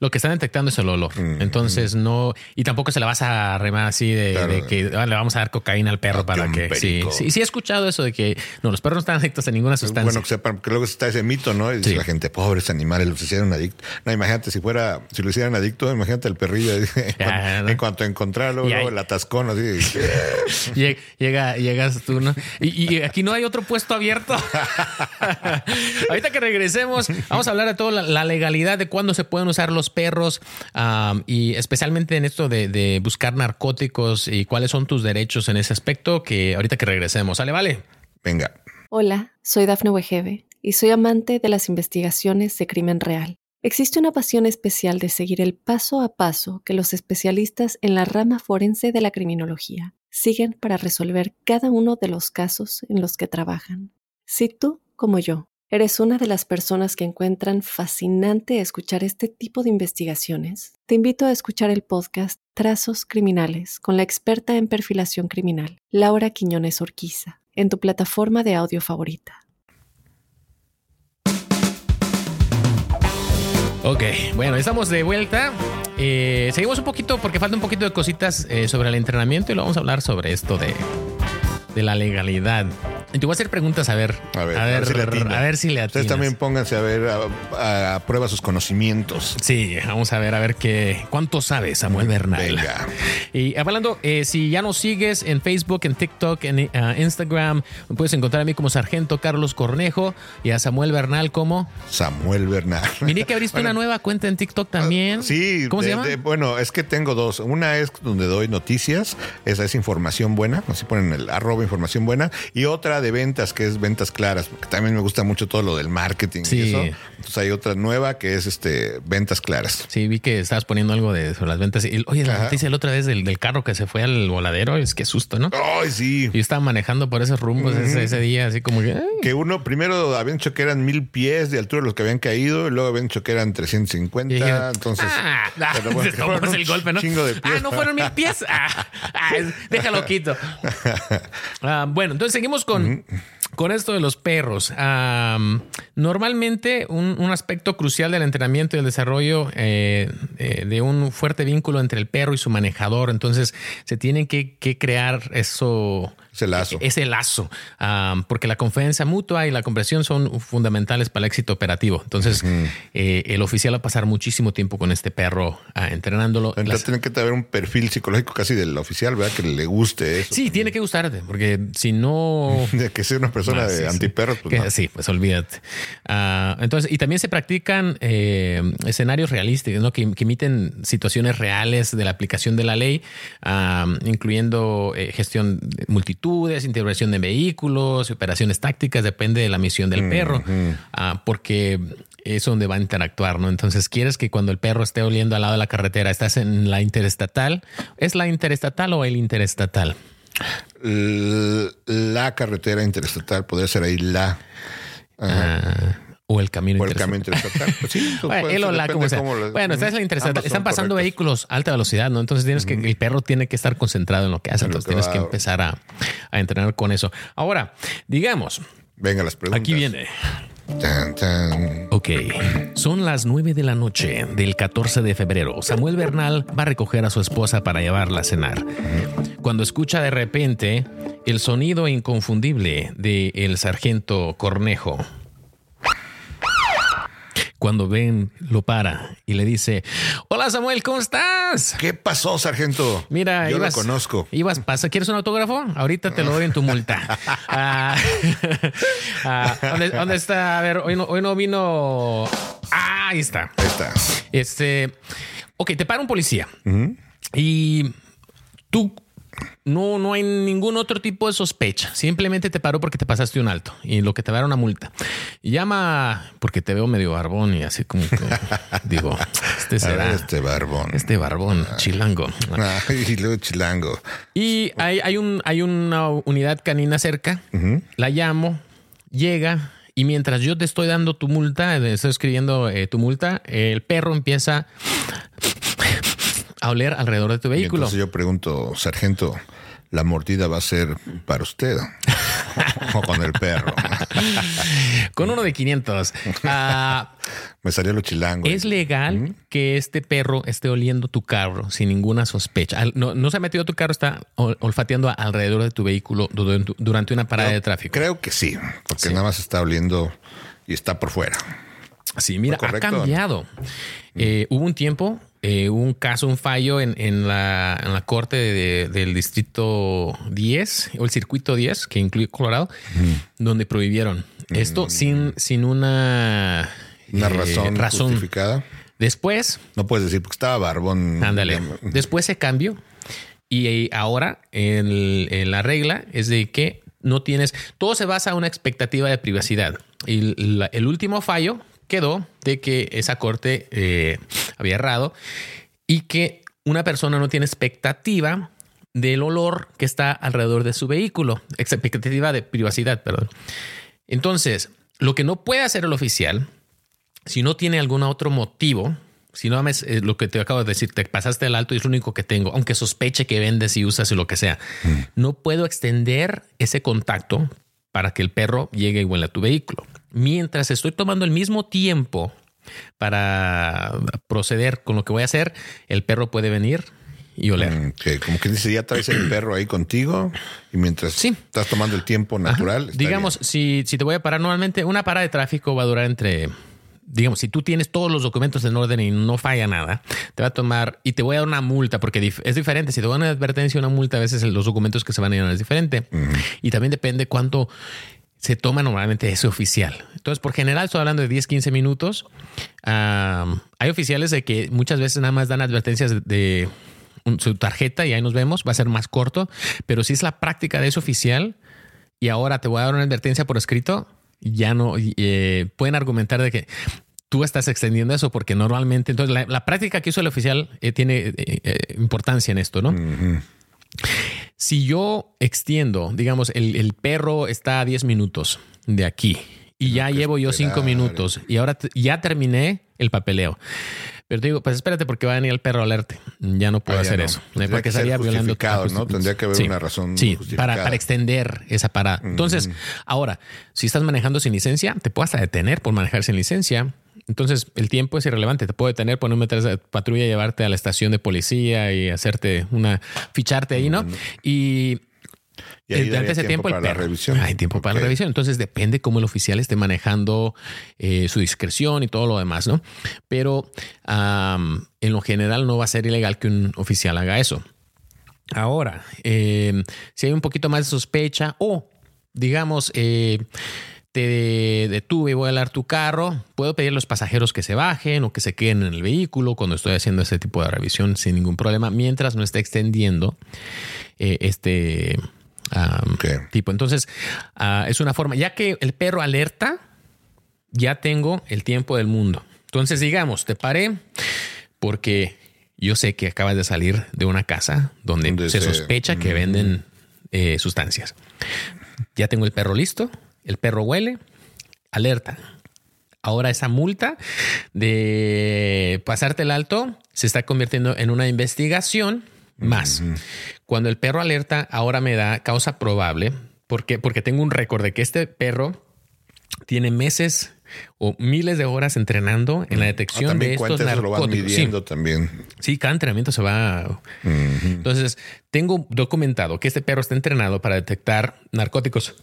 Lo que están detectando es el olor. Entonces no, y tampoco se la vas a remar así de, que ah, le vamos a dar cocaína al perro para que. Sí, sí, sí, he escuchado eso de que no, los perros no están adictos a ninguna sustancia. Bueno, que sepan, que luego está ese mito, ¿no? Y la gente, pobres animales, los hicieron adictos. No, imagínate, si fuera, si lo hicieran adicto, imagínate el perrillo. en, cuanto, a encontrarlo, luego el atascón, así. Llega, llegas tú, ¿no? Y, aquí no hay otro puesto abierto. Ahorita que regresemos, vamos a hablar de toda la legalidad de cuándo se pueden usar los perros y especialmente en esto de, buscar narcóticos y cuáles son tus derechos en ese aspecto que ahorita que regresemos. ¿Sale, vale? Venga. Hola, soy Dafne Wegebe y soy amante de las investigaciones de crimen real. Existe una pasión especial de seguir el paso a paso que los especialistas en la rama forense de la criminología siguen para resolver cada uno de los casos en los que trabajan. Si tú, como yo, ¿Eres una de las personas que encuentran fascinante escuchar este tipo de investigaciones? Te invito a escuchar el podcast Trazos Criminales con la experta en perfilación criminal, Laura Quiñones Orquiza, en tu plataforma de audio favorita. Ok, bueno, estamos de vuelta. Eh, seguimos un poquito porque falta un poquito de cositas eh, sobre el entrenamiento y lo vamos a hablar sobre esto de, de la legalidad Y te voy a hacer preguntas a ver. A ver, a ver, si le atina. a ver si le Ustedes atinas. también pónganse a ver, a, a prueba sus conocimientos. Sí, vamos a ver, a ver qué cuánto sabe Samuel Bernal. Venga. Y hablando, eh, si ya nos sigues en Facebook, en TikTok, en eh, Instagram, me puedes encontrar a mí como Sargento Carlos Cornejo y a Samuel Bernal como. Samuel Bernal. Miré que abriste una nueva cuenta en TikTok también. Sí, ¿Cómo se llama? de- bueno, es que tengo dos. Una es donde doy noticias, esa es información buena, así ponen el arroba información buena, y otra de ventas, que es ventas claras, porque también me gusta mucho todo lo del marketing Sí. y eso. Entonces hay otra nueva que es este ventas claras. Sí, vi que estabas poniendo algo de sobre las ventas. Y, oye, la noticia la otra vez del, del carro que se fue al voladero, es que susto, ¿no? Ay, sí. Yo estaba manejando por esos rumbos ese, ese día, así como que. ay. Que uno primero habían dicho que eran mil pies de altura los que habían caído, y luego habían dicho que eran 350. Y dije, entonces, ah, pero bueno, ¿cómo fueron es un el golpe, no? Chingo de pies. Ah, no fueron mil pies. Ah, ah, déjalo quito. Ah, bueno, entonces seguimos con, con esto de los perros. Ah, normalmente, un, un aspecto crucial del entrenamiento y el desarrollo eh, eh, de un fuerte vínculo entre el perro y su manejador. Entonces, se tiene que, que crear eso. Ese lazo. Ese lazo, porque la confianza mutua y la comprensión son fundamentales para el éxito operativo. Entonces, eh, el oficial va a pasar muchísimo tiempo con este perro ah, entrenándolo. Entonces Las- tiene que tener un perfil psicológico casi del oficial, ¿verdad? Que le guste eso. Sí, tiene que gustarte, porque si no. Que sea una persona Sí, de sí. antiperros, pues Que- no. Sí, pues olvídate. Ah, entonces, y también se practican eh, escenarios realísticos, ¿no? Que, que imiten situaciones reales de la aplicación de la ley, ah, incluyendo eh, gestión de multitudes, integración de vehículos, operaciones tácticas, depende de la misión del perro, ah, porque es donde va a interactuar, ¿no? Entonces, quieres que cuando el perro esté oliendo al lado de la carretera, estás en la interestatal, ¿es la interestatal o el interestatal? La carretera interestatal podría ser ahí la. Ah, o el camino O el interestatal. camino interestatal. Pues sí, eso Bueno, él o la, como sea. cómo lo- Bueno, esta es la interestatal. Están pasando correctas. vehículos a alta velocidad, ¿no? Entonces tienes que, el perro tiene que estar concentrado en lo que hace. En Entonces que tienes va. que empezar a, a entrenar con eso. Ahora, digamos, Venga, las preguntas. aquí viene. Tan, tan. Ok, son las 9 de la noche del 14 de febrero. Samuel Bernal va a recoger a su esposa para llevarla a cenar. Cuando escucha de repente el sonido inconfundible de el sargento Cornejo. Cuando Ben lo para y le dice, hola Samuel, ¿cómo estás? ¿Qué pasó, sargento? Mira, yo ibas, lo conozco. Ibas, pasa, ¿quieres un autógrafo? Ahorita te lo doy en tu multa. Ah, ah, ¿dónde, dónde está? A ver, hoy no, hoy no vino. Ah, ahí está. Ahí está. Este, ok, te para un policía y tú no, no hay ningún otro tipo de sospecha. Simplemente te paró porque te pasaste un alto y lo que te va una multa. Y llama porque te veo medio barbón y así como que digo, este será este barbón. este barbón chilango. Ay, y luego chilango. Y hay, hay, un, hay una unidad canina cerca. La llamo, llega y mientras yo te estoy dando tu multa, estoy escribiendo eh, tu multa, el perro empieza a oler alrededor de tu Y vehículo. entonces yo pregunto, sargento, ¿la mordida va a ser para usted? o con el perro. Con uno de 500. Ah, Me salió lo chilango. ¿Es legal que este perro esté oliendo tu carro sin ninguna sospecha? No, no se ha metido a tu carro, está ol- olfateando alrededor de tu vehículo durante, una parada de tráfico. Creo que sí, porque Sí. nada más está oliendo y está por fuera. Sí, mira, ¿Fue ha cambiado. Eh, hubo un tiempo, eh, un caso, un fallo en, en la, en la corte de- del distrito 10 o el circuito 10, que incluye Colorado, donde prohibieron esto sin, sin una, Una eh, razón, razón. justificada. Después, No puedes decir porque estaba barbón. ándale, después se cambió y eh, ahora el- en la regla es de que no tienes, todo se basa en una expectativa de privacidad. Y el último fallo quedó de que esa corte eh, había errado y que una persona no tiene expectativa del olor que está alrededor de su vehículo, expectativa de privacidad, perdón. Entonces, lo que no puede hacer el oficial, si no tiene algún otro motivo, si no ames eh, lo que te acabo de decir, te pasaste el alto y es lo único que tengo, aunque sospeche que vendes y usas y lo que sea, no puedo extender ese contacto para que el perro llegue y huela a tu vehículo. Mientras estoy tomando el mismo tiempo para proceder con lo que voy a hacer, el perro puede venir y oler. Mm, como que dice, ya traes el perro ahí contigo y mientras Sí. estás tomando el tiempo natural. Digamos, si, si te voy a parar normalmente, una parada de tráfico va a durar entre, digamos, si tú tienes todos los documentos en orden y no falla nada, te va a tomar y te voy a dar una multa porque es diferente. Si te dan una advertencia, una multa, a veces los documentos que se van a llenar es diferente. Y también depende cuánto se toma normalmente ese oficial. Entonces, por general, estoy hablando de 10, 15 minutos. Hay oficiales de que muchas veces nada más dan advertencias de, su tarjeta y ahí nos vemos. Va a ser más corto, pero si es la práctica de ese oficial y ahora te voy a dar una advertencia por escrito, ya no eh, pueden argumentar de que tú estás extendiendo eso porque normalmente, entonces la, práctica que hizo el oficial eh, tiene eh, importancia en esto, ¿no? Si yo extiendo, digamos, el, el perro está a 10 minutos de aquí y ya llevo yo 5 esperar. minutos y ahora ya terminé el papeleo. Pero te digo, pues espérate porque va a venir el perro a alerte. Ya no puedo Ah, hacer no. eso. Tendría porque estaría violando. ¿no? Tendría que haber una razón Sí, para, para extender esa parada. Entonces, ahora, si estás manejando sin licencia, te puedo hasta detener por manejar sin licencia. Entonces, el tiempo es irrelevante. Te puedo detener, poner esa patrulla, llevarte a la estación de policía y hacerte una, ficharte ahí, ¿no? Y Y ahí durante ese tiempo, el para la perro. revisión. Hay tiempo para la revisión. Entonces depende cómo el oficial esté manejando eh, su discreción y todo lo demás, ¿no? Pero am, en lo general no va a ser ilegal que un oficial haga eso. Ahora, eh, si hay un poquito más de sospecha o, digamos, eh, te detuve y voy a alar tu carro, puedo pedir a los pasajeros que se bajen o que se queden en el vehículo cuando estoy haciendo ese tipo de revisión sin ningún problema, mientras no esté extendiendo eh, este tipo. Entonces, ah, es una forma, ya que el perro alerta, ya tengo el tiempo del mundo. Entonces, digamos, te paré porque yo sé que acabas de salir de una casa donde, Donde se se- sospecha que venden eh, sustancias. Ya tengo el perro listo, el perro huele, alerta. Ahora esa multa de pasarte el alto se está convirtiendo en una investigación más. Cuando el perro alerta, ahora me da causa probable, porque, porque tengo un récord de que este perro tiene meses o miles de horas entrenando en la Ah, detección también de estos eso, lo van narcóticos. Sí. midiendo también. Sí, cada entrenamiento se va. Entonces, tengo documentado que este perro está entrenado para detectar narcóticos.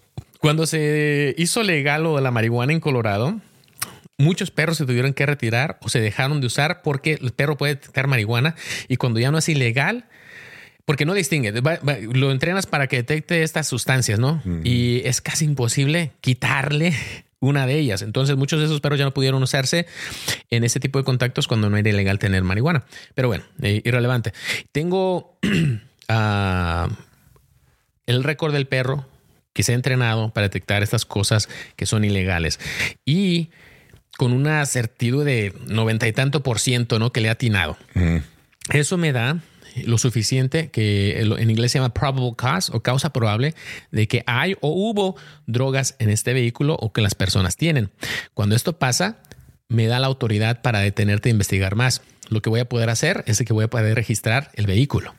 Cuando se hizo legal lo de la marihuana en Colorado, muchos perros se tuvieron que retirar o se dejaron de usar porque el perro puede detectar marihuana y cuando ya no es ilegal, porque no distingue, lo entrenas para que detecte estas sustancias, ¿no? Y es casi imposible quitarle una de ellas. Entonces muchos de esos perros ya no pudieron usarse en ese tipo de contactos cuando no era ilegal tener marihuana. Pero bueno, eh, irrelevante. Tengo ah, el récord del perro que se ha entrenado para detectar estas cosas que son ilegales y con una certidumbre de noventa y tanto por ciento, ¿no? Que le ha atinado. Eso me da lo suficiente que en inglés se llama probable cause o causa probable de que hay o hubo drogas en este vehículo o que las personas tienen. Cuando esto pasa, me da la autoridad para detenerte e investigar más. Lo que voy a poder hacer es que voy a poder registrar el vehículo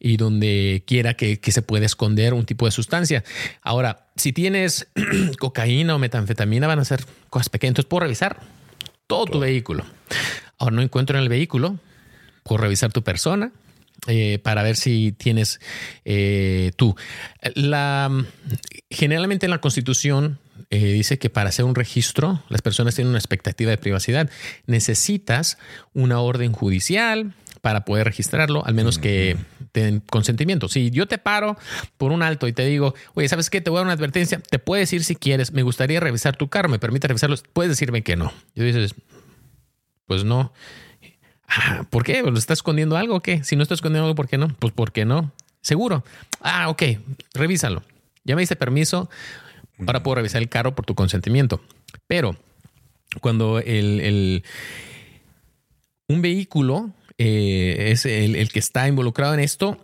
y donde quiera que, que se pueda esconder un tipo de sustancia. Ahora, si tienes cocaína o metanfetamina, van a ser cosas pequeñas. Entonces puedo revisar todo tu vehículo. Ahora no encuentro en el vehículo, puedo revisar tu persona, eh, para ver si tienes eh, tú. La, generalmente en la Constitución eh, dice que para hacer un registro las personas tienen una expectativa de privacidad. Necesitas una orden judicial para poder registrarlo, al menos que den consentimiento. Si yo te paro por un alto y te digo, oye, ¿sabes qué? Te voy a dar una advertencia. Te puedes decir si quieres, me gustaría revisar tu carro, me permite revisarlo. Puedes decirme que no. Y dices, pues no. Ah, ¿Por qué? ¿Lo está escondiendo algo o qué? Si no está escondiendo algo, ¿por qué no? Pues ¿por qué no? Seguro. Ah, ok, revísalo. Ya me diste permiso. Ahora puedo revisar el carro por tu consentimiento. Pero cuando el, el- un vehículo eh, es el, que está involucrado en esto,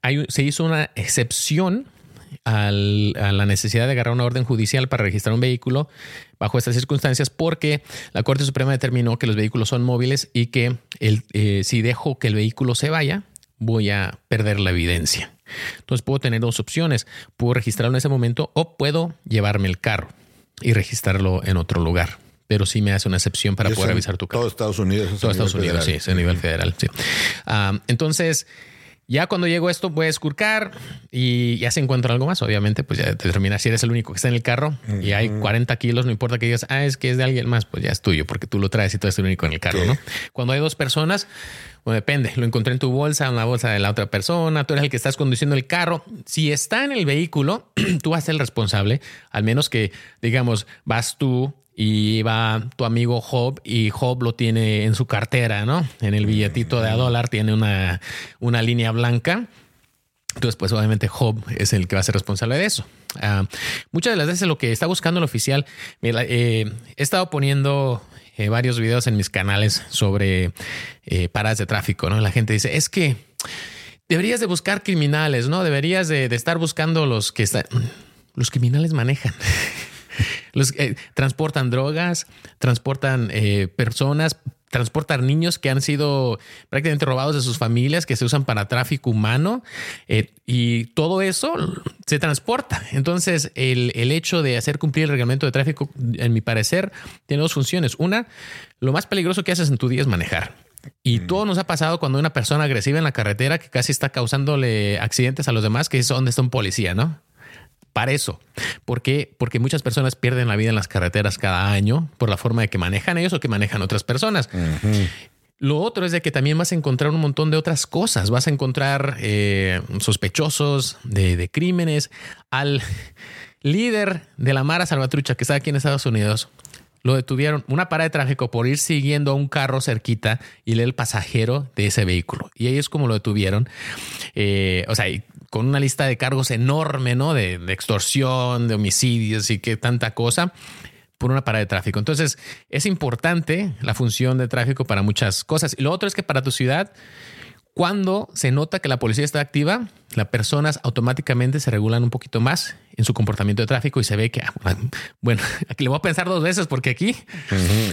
hay, se hizo una excepción a la necesidad de agarrar una orden judicial para registrar un vehículo bajo estas circunstancias porque la Corte Suprema determinó que los vehículos son móviles y que eh, si dejo que el vehículo se vaya, voy a perder la evidencia. Entonces puedo tener dos opciones. Puedo registrarlo en ese momento o puedo llevarme el carro y registrarlo en otro lugar. Pero sí me hace una excepción para poder en revisar tu carro. Todo Estados Unidos. es Todo Estados Unidos, sí, es a nivel federal. Sí. Entonces, Ya cuando llego a esto, voy a escurcar y ya se encuentra algo más. Obviamente, pues ya determina si eres el único que está en el carro y hay 40 kilos, no importa que digas, ah, es que es de alguien más, pues ya es tuyo porque tú lo traes y tú eres el único en el carro, ¿no? Cuando hay dos personas, bueno, depende. Lo encontré en tu bolsa, en la bolsa de la otra persona. Tú eres el que estás conduciendo el carro. Si está en el vehículo, tú vas a ser el responsable, al menos que, digamos, vas tú y va tu amigo Job y Job lo tiene en su cartera, ¿no? En el billetito de a dólar tiene una, una línea blanca. Entonces, pues obviamente Job es el que va a ser responsable de eso. Ah, muchas de las veces lo que está buscando el oficial, eh, he estado poniendo eh, varios videos en mis canales sobre eh, paradas de tráfico, ¿no? La gente dice, es que deberías de buscar criminales, ¿no? Deberías de, de estar buscando los que están... Los criminales manejan. Los, eh, transportan drogas, transportan eh, personas, transportan niños que han sido prácticamente robados de sus familias, que se usan para tráfico humano eh, y todo eso se transporta. Entonces, el, el, hecho de hacer cumplir el reglamento de tráfico, en mi parecer, tiene dos funciones. Una, lo más peligroso que haces en tu día es manejar. Y mm. todo nos ha pasado cuando una persona agresiva en la carretera que casi está causándole accidentes a los demás, que es donde está un policía, ¿no? Para eso. ¿Por qué? Porque muchas personas pierden la vida en las carreteras cada año por la forma de que manejan ellos o que manejan otras personas. Lo otro es de que también vas a encontrar un montón de otras cosas. Vas a encontrar eh, sospechosos de, crímenes. Al líder de la Mara Salvatrucha que está aquí en Estados Unidos, lo detuvieron una parada de tráfico por ir siguiendo a un carro cerquita y leer el pasajero de ese vehículo. Y ahí es como lo detuvieron. Eh, o sea, con una lista de cargos enorme, ¿no? De, extorsión, de homicidios y que tanta cosa por una parada de tráfico. Entonces, es importante la función de tráfico para muchas cosas. Y lo otro es que para tu ciudad, cuando se nota que la policía está activa, las personas automáticamente se regulan un poquito más en su comportamiento de tráfico y se ve que, ah, bueno, aquí le voy a pensar dos veces porque aquí,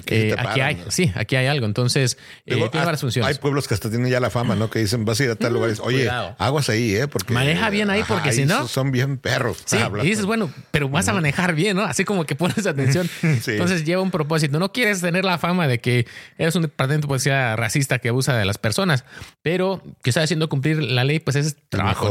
eh, aquí hay, sí, aquí hay algo. Entonces, eh, tiene varias funciones. Hay pueblos que hasta tienen ya la fama, ¿no? Que dicen, vas a ir a tal lugar. Oye, aguas ahí, ¿eh? Porque maneja bien ahí, porque si no, son bien perros. Sí, y dices, bueno, pero vas a manejar bien, ¿no? Así como que pones atención. Entonces lleva un propósito. No quieres tener la fama de que eres un departamento de policía racista que abusa de las personas, pero que está haciendo cumplir la ley, pues es trabajo,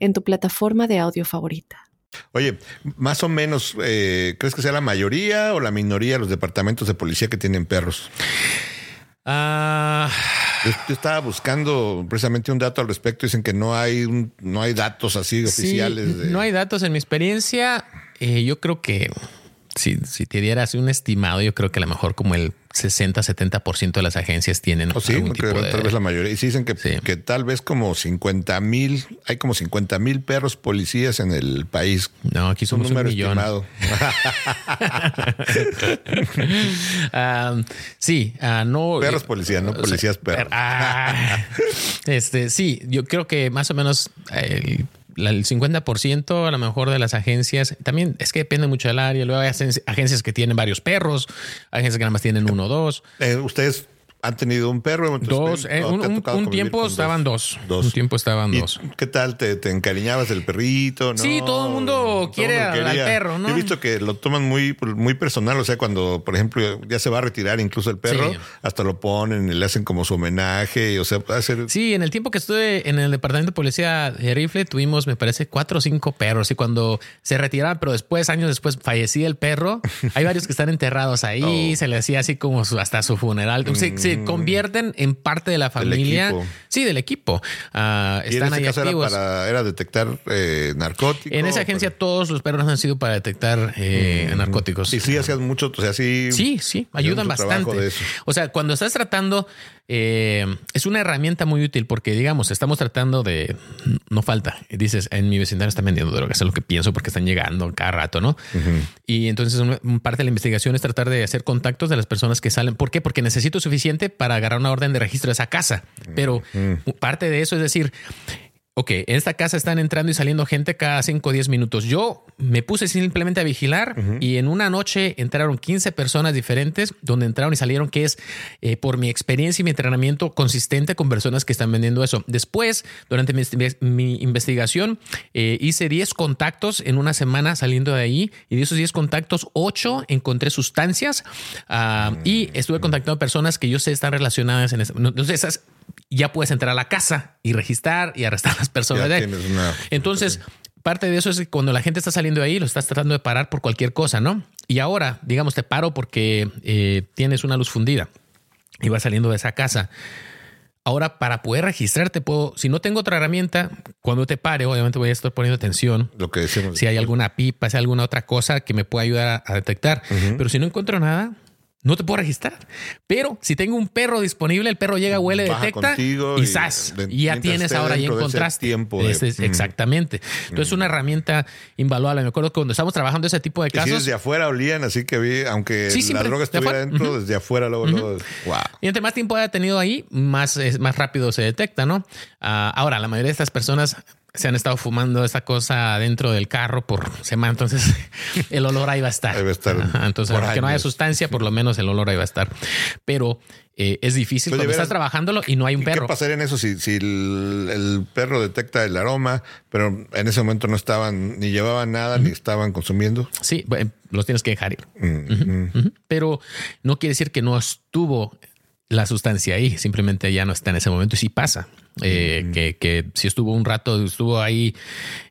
en tu plataforma de audio favorita. Oye, más o menos, eh, ¿crees que sea la mayoría o la minoría de los departamentos de policía que tienen perros? Ah. Yo, estaba buscando precisamente un dato al respecto. Dicen que no hay no hay datos así oficiales. No hay datos. En mi experiencia, eh, yo creo que si, si te dieras un estimado, yo creo que a lo mejor como el 60, 70% de las agencias tienen. Oh, sí, algún tipo de... tal vez la mayoría. Y sí dicen que, que tal vez como 50 mil, hay como 50 mil perros policías en el país. No, aquí somos un, número un millón. Estimado. sí, uh, no. Perros policías, no policías perros. Ah, este, sí, yo creo que más o menos el el 50% a lo mejor de las agencias, también es que depende mucho del área. Luego hay agencias que tienen varios perros, agencias que nada más tienen uno o dos. Eh, ¿Ustedes han tenido un perro. Dos. Eh, un, tiempo estaban dos. Un tiempo estaban dos. ¿Qué tal? ¿Te, encariñabas del perrito? Sí, todo el mundo quiere al perro, ¿no? he visto que lo toman muy, muy personal. O sea, cuando, por ejemplo, ya se va a retirar incluso el perro, hasta lo ponen y le hacen como su homenaje. O sea, puede ser. Sí, en el tiempo que estuve en el departamento de policía de Rifle, tuvimos, me parece, cuatro o cinco perros. Y cuando se retiraban, pero después, años después, fallecía el perro, hay varios que están enterrados ahí. Oh. Se le hacía así como hasta su funeral. Sí, sí, Mm. convierten en parte de la familia. sí, del equipo. Uh, están ahí activos. Era, para, era detectar eh, narcóticos. En esa agencia todos los perros han sido para detectar eh, mm. narcóticos. Y sí, hacían mucho, o sea, sí. Sí, sí, ayudan bastante. O sea, cuando estás tratando eh, es una herramienta muy útil porque, digamos, estamos tratando de. No falta. Dices, en mi vecindario están vendiendo drogas, es lo que pienso porque están llegando cada rato, ¿no? Y entonces, parte de la investigación es tratar de hacer contactos de las personas que salen. ¿Por qué? Porque necesito suficiente para agarrar una orden de registro de esa casa. Pero parte de eso es decir, ok, en esta casa están entrando y saliendo gente cada 5 o 10 minutos. Yo me puse simplemente a vigilar y en una noche entraron 15 personas diferentes donde entraron y salieron, que es eh, por mi experiencia y mi entrenamiento consistente con personas que están vendiendo eso. Después, durante mi, investigación, eh, hice 10 contactos en una semana saliendo de ahí y de esos 10 contactos, 8 encontré sustancias ah, y estuve contactando personas que yo sé están relacionadas en eso. Entonces, esas ya puedes entrar a la casa y registrar y arrestar a las personas. Entonces, parte de eso es que cuando la gente está saliendo de ahí, lo estás tratando de parar por cualquier cosa, ¿no? Y ahora, digamos, te paro porque eh, tienes una luz fundida y vas saliendo de esa casa. Ahora, para poder registrarte, puedo, si no tengo otra herramienta, cuando te pare, obviamente voy a estar poniendo atención. Lo que decimos. Si hay alguna pipa, si hay alguna otra cosa que me pueda ayudar a, detectar. Pero si no encuentro nada, no te puedo registrar. Pero si tengo un perro disponible, el perro llega, huele, detecta y, y ya tienes ahora, ya encontraste. Tiempo Exactamente. Entonces es una herramienta invaluable. Me acuerdo que cuando estamos trabajando ese tipo de casos. desde afuera olían, así que vi, aunque la droga estuviera dentro, desde afuera luego, Y entre más tiempo haya tenido ahí, más, más rápido se detecta, ¿no? Ah, ahora, la mayoría de estas personas se han estado fumando esa cosa dentro del carro por semana, entonces el olor ahí va a estar. Ahí va a estar. entonces, aunque no haya sustancia, por lo menos el olor ahí va a estar. Pero eh, es difícil cuando estás trabajándolo y no hay un perro. ¿Qué pasaría en eso si, si el, perro detecta el aroma, pero en ese momento no estaban ni llevaban nada ni estaban consumiendo? Sí, los tienes que dejar ir. Pero no quiere decir que no estuvo la sustancia ahí, simplemente ya no está en ese momento y sí pasa. Eh, que, que, si estuvo un rato, estuvo ahí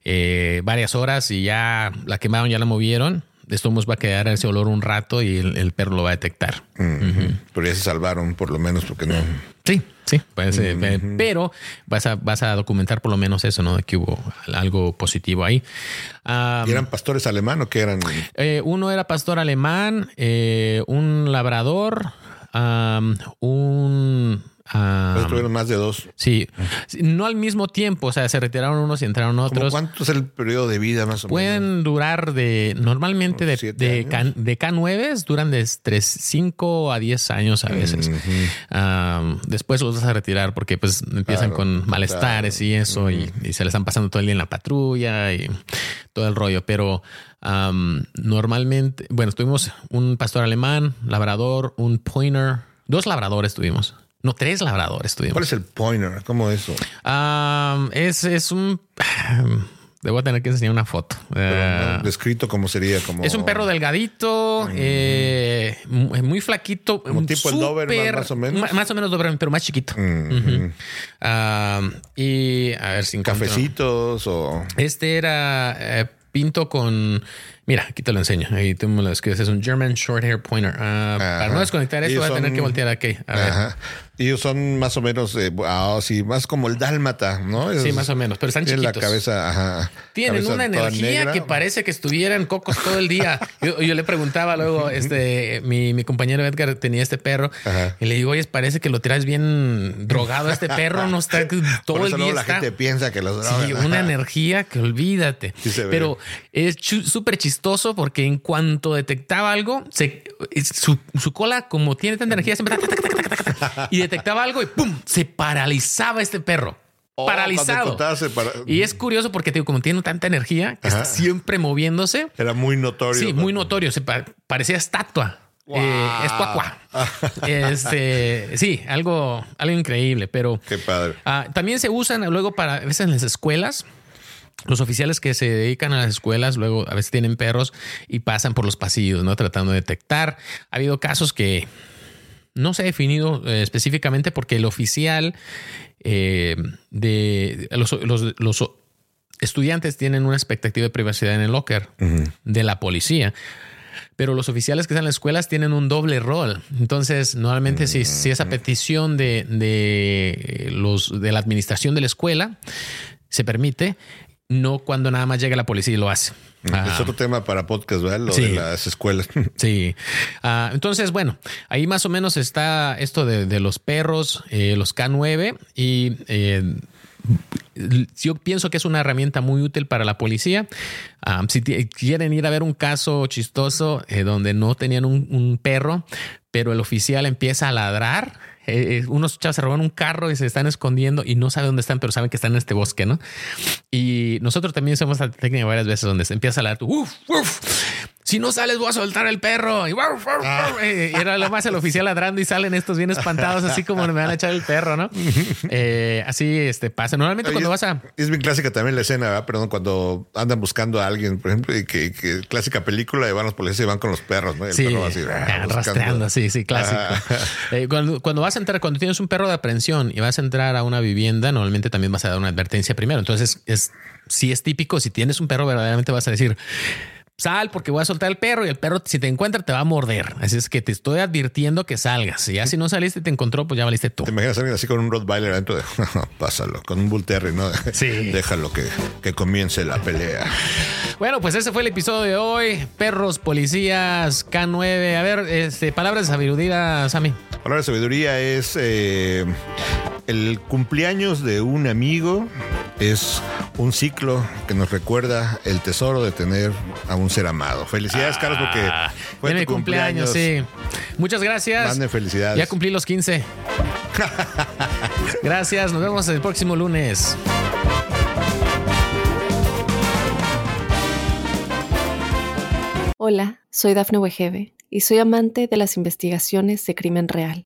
eh, varias horas y ya la quemaron, ya la movieron, esto va a quedar ese olor un rato y el, perro lo va a detectar. Pero ya se salvaron, por lo menos, porque no. Sí, sí, eh, pero vas a, vas a documentar por lo menos eso, ¿no? De que hubo algo positivo ahí. ¿Y eran pastores alemán o qué eran? uno era pastor alemán, un labrador, un tuvieron más de dos. Sí, no al mismo tiempo, o sea, se retiraron unos y entraron otros. ¿Cuánto es el periodo de vida más o menos? Pueden durar de, normalmente de, de, K, 9 duran de 3, 5 a 10 años a veces. después los vas a retirar porque pues empiezan con malestares y eso y, se les están pasando todo el día en la patrulla y todo el rollo, pero... normalmente, bueno, tuvimos un pastor alemán, labrador, un pointer, dos labradores tuvimos. No, tres labradores tuvimos. ¿Cuál es el pointer? ¿Cómo es eso? es, es un. Debo tener que enseñar una foto. Uh, descrito como sería como. Es un perro delgadito, mm. eh, muy flaquito. Como tipo el Doberman, más o menos. Más o menos Doberman, pero más chiquito. Mm, y a ver si Cafecitos o. Este era eh, pinto con Mira, aquí te lo enseño. Ahí tú me lo escribes. Es un German Short Hair Pointer. Ah, para no desconectar esto, voy a tener que voltear aquí. A ver. Ellos son más o menos, eh, ah, sí, más como el dálmata, ¿no? sí, más o menos, pero están chiquitos. la cabeza, ajá. Tienen una energía que parece que estuvieran cocos todo el día. Yo, le preguntaba luego, este, mi, mi, compañero Edgar tenía este perro y le digo, oye, parece que lo tiras bien drogado. Este perro no está todo el día. la gente piensa que los Sí, una energía que olvídate. pero es súper chistoso porque en cuanto detectaba algo, se, su, su cola, como tiene tanta energía, siempre y detectaba algo y ¡pum! Se paralizaba este perro. Oh, paralizado. Y es curioso porque, digo, como tiene tanta energía, que está siempre moviéndose. Era muy notorio. Sí, muy notorio. Se parecía estatua. Eh, es cuacua. este, sí, algo, algo increíble, pero. Qué padre. Ah, también se usan luego para a veces en las escuelas. Los oficiales que se dedican a las escuelas luego a veces tienen perros y pasan por los pasillos, ¿no? Tratando de detectar. Ha habido casos que no se ha definido eh, específicamente porque el oficial eh, de los, estudiantes tienen una expectativa de privacidad en el locker de la policía. Pero los oficiales que están en las escuelas tienen un doble rol. Entonces, normalmente, si, si, esa petición de, de, los, de la administración de la escuela se permite, no cuando nada más llega la policía y lo hace. Es otro tema para podcast, ¿verdad? Lo de las escuelas. Sí. Ah, entonces, bueno, ahí más o menos está esto de, los perros, eh, los K9 y eh, yo pienso que es una herramienta muy útil para la policía. Ah, si quieren ir a ver un caso chistoso eh, donde no tenían un, perro, pero el oficial empieza a ladrar eh, unos chavos se roban un carro y se están escondiendo y no saben dónde están, pero saben que están en este bosque, ¿no? Y nosotros también usamos la técnica varias veces donde se empieza a hablar, uf, uf, si no sales voy a soltar el perro. Y, ah. era lo más el oficial ladrando y salen estos bien espantados, así como me van a echar el perro, ¿no? Eh, así este, pasa. Normalmente cuando vas a... Es bien clásica también la escena, ¿verdad? perdón, cuando andan buscando a alguien, por ejemplo, y que, clásica película y van los policías y van con los perros, ¿no? el sí, perro así, ah, rastreando, sí, sí, clásico. Eh, cuando, cuando, vas a entrar, cuando tienes un perro de aprehensión y vas a entrar a una vivienda, normalmente también vas a dar una advertencia primero. Entonces, es, si es típico, si tienes un perro, verdaderamente vas a decir sal porque voy a soltar el perro y el perro si te encuentra te va a morder. Así es que te estoy advirtiendo que salgas. Y ya si no saliste y te encontró, pues ya valiste tú. Te imaginas a alguien así con un Rottweiler dentro de... Pásalo, con un Bull Terrier, ¿no? Sí. Déjalo que, que comience la pelea. Bueno, pues ese fue el episodio de hoy. Perros, policías, K9. A ver, este, palabras de sabiduría, Sammy. Palabras de sabiduría es eh, el cumpleaños de un amigo es un ciclo que nos recuerda el tesoro de tener a un ser amado. Felicidades, Carlos, porque ah, fue tu cumpleaños, sí. Muchas gracias. Manden felicidades. Ya cumplí los 15. gracias, nos vemos el próximo lunes. Hola, soy Dafne Wegebe y soy amante de las investigaciones de crimen real.